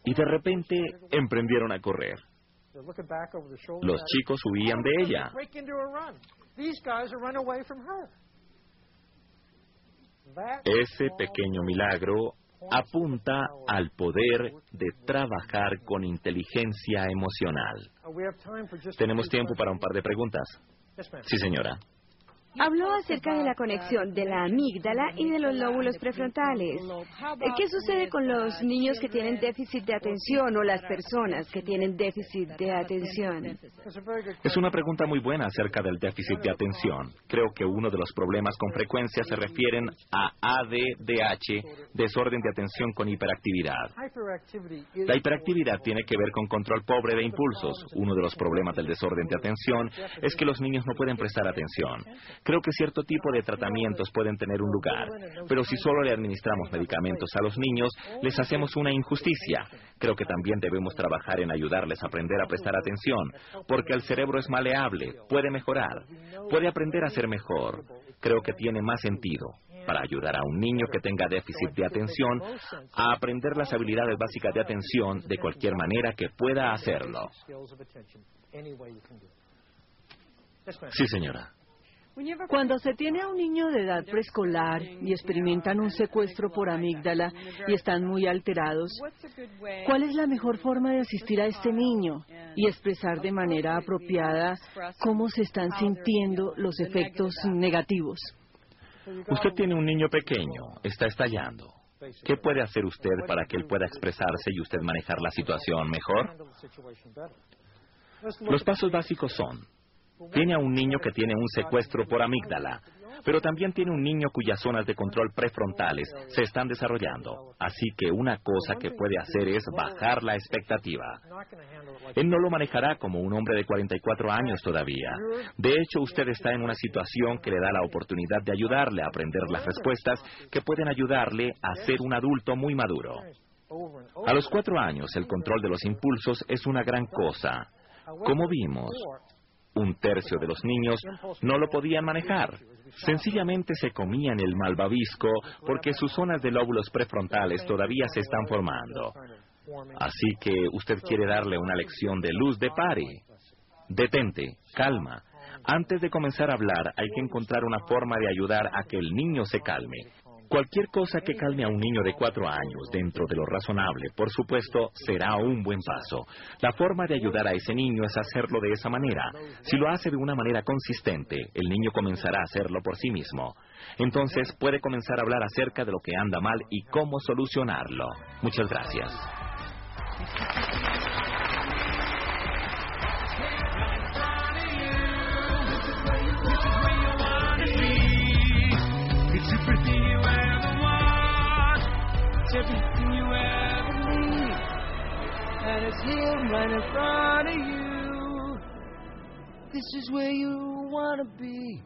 y de repente emprendieron a correr. Los chicos huían de ella. Ese pequeño milagro apunta al poder de trabajar con inteligencia emocional. Tenemos tiempo para un par de preguntas. Sí, señora. Habló acerca de la conexión de la amígdala y de los lóbulos prefrontales. ¿Qué sucede con los niños que tienen déficit de atención o las personas que tienen déficit de atención? Es una pregunta muy buena acerca del déficit de atención. Creo que uno de los problemas con frecuencia se refieren a ADDH, desorden de atención con hiperactividad. La hiperactividad tiene que ver con control pobre de impulsos. Uno de los problemas del desorden de atención es que los niños no pueden prestar atención. Creo que cierto tipo de tratamientos pueden tener un lugar, pero si solo le administramos medicamentos a los niños, les hacemos una injusticia. Creo que también debemos trabajar en ayudarles a aprender a prestar atención, porque el cerebro es maleable, puede mejorar, puede aprender a ser mejor. Creo que tiene más sentido para ayudar a un niño que tenga déficit de atención a aprender las habilidades básicas de atención de cualquier manera que pueda hacerlo. Sí, señora. Cuando se tiene a un niño de edad preescolar y experimentan un secuestro por amígdala y están muy alterados, ¿cuál es la mejor forma de asistir a este niño y expresar de manera apropiada cómo se están sintiendo los efectos negativos? Usted tiene un niño pequeño, está estallando. ¿Qué puede hacer usted para que él pueda expresarse y usted manejar la situación mejor? Los pasos básicos son, tiene a un niño que tiene un secuestro por amígdala, pero también tiene un niño cuyas zonas de control prefrontales se están desarrollando. Así que una cosa que puede hacer es bajar la expectativa. Él no lo manejará como un hombre de 44 años todavía. De hecho, usted está en una situación que le da la oportunidad de ayudarle a aprender las respuestas que pueden ayudarle a ser un adulto muy maduro. A los cuatro años, el control de los impulsos es una gran cosa. Como vimos, un tercio de los niños no lo podían manejar. Sencillamente se comían el malvavisco porque sus zonas de lóbulos prefrontales todavía se están formando. Así que usted quiere darle una lección de luz de pare. Detente, calma. Antes de comenzar a hablar hay que encontrar una forma de ayudar a que el niño se calme. Cualquier cosa que calme a un niño de cuatro años dentro de lo razonable, por supuesto, será un buen paso. La forma de ayudar a ese niño es hacerlo de esa manera. Si lo hace de una manera consistente, el niño comenzará a hacerlo por sí mismo. Entonces puede comenzar a hablar acerca de lo que anda mal y cómo solucionarlo. Muchas gracias. Right in front of you. This is where you want to be.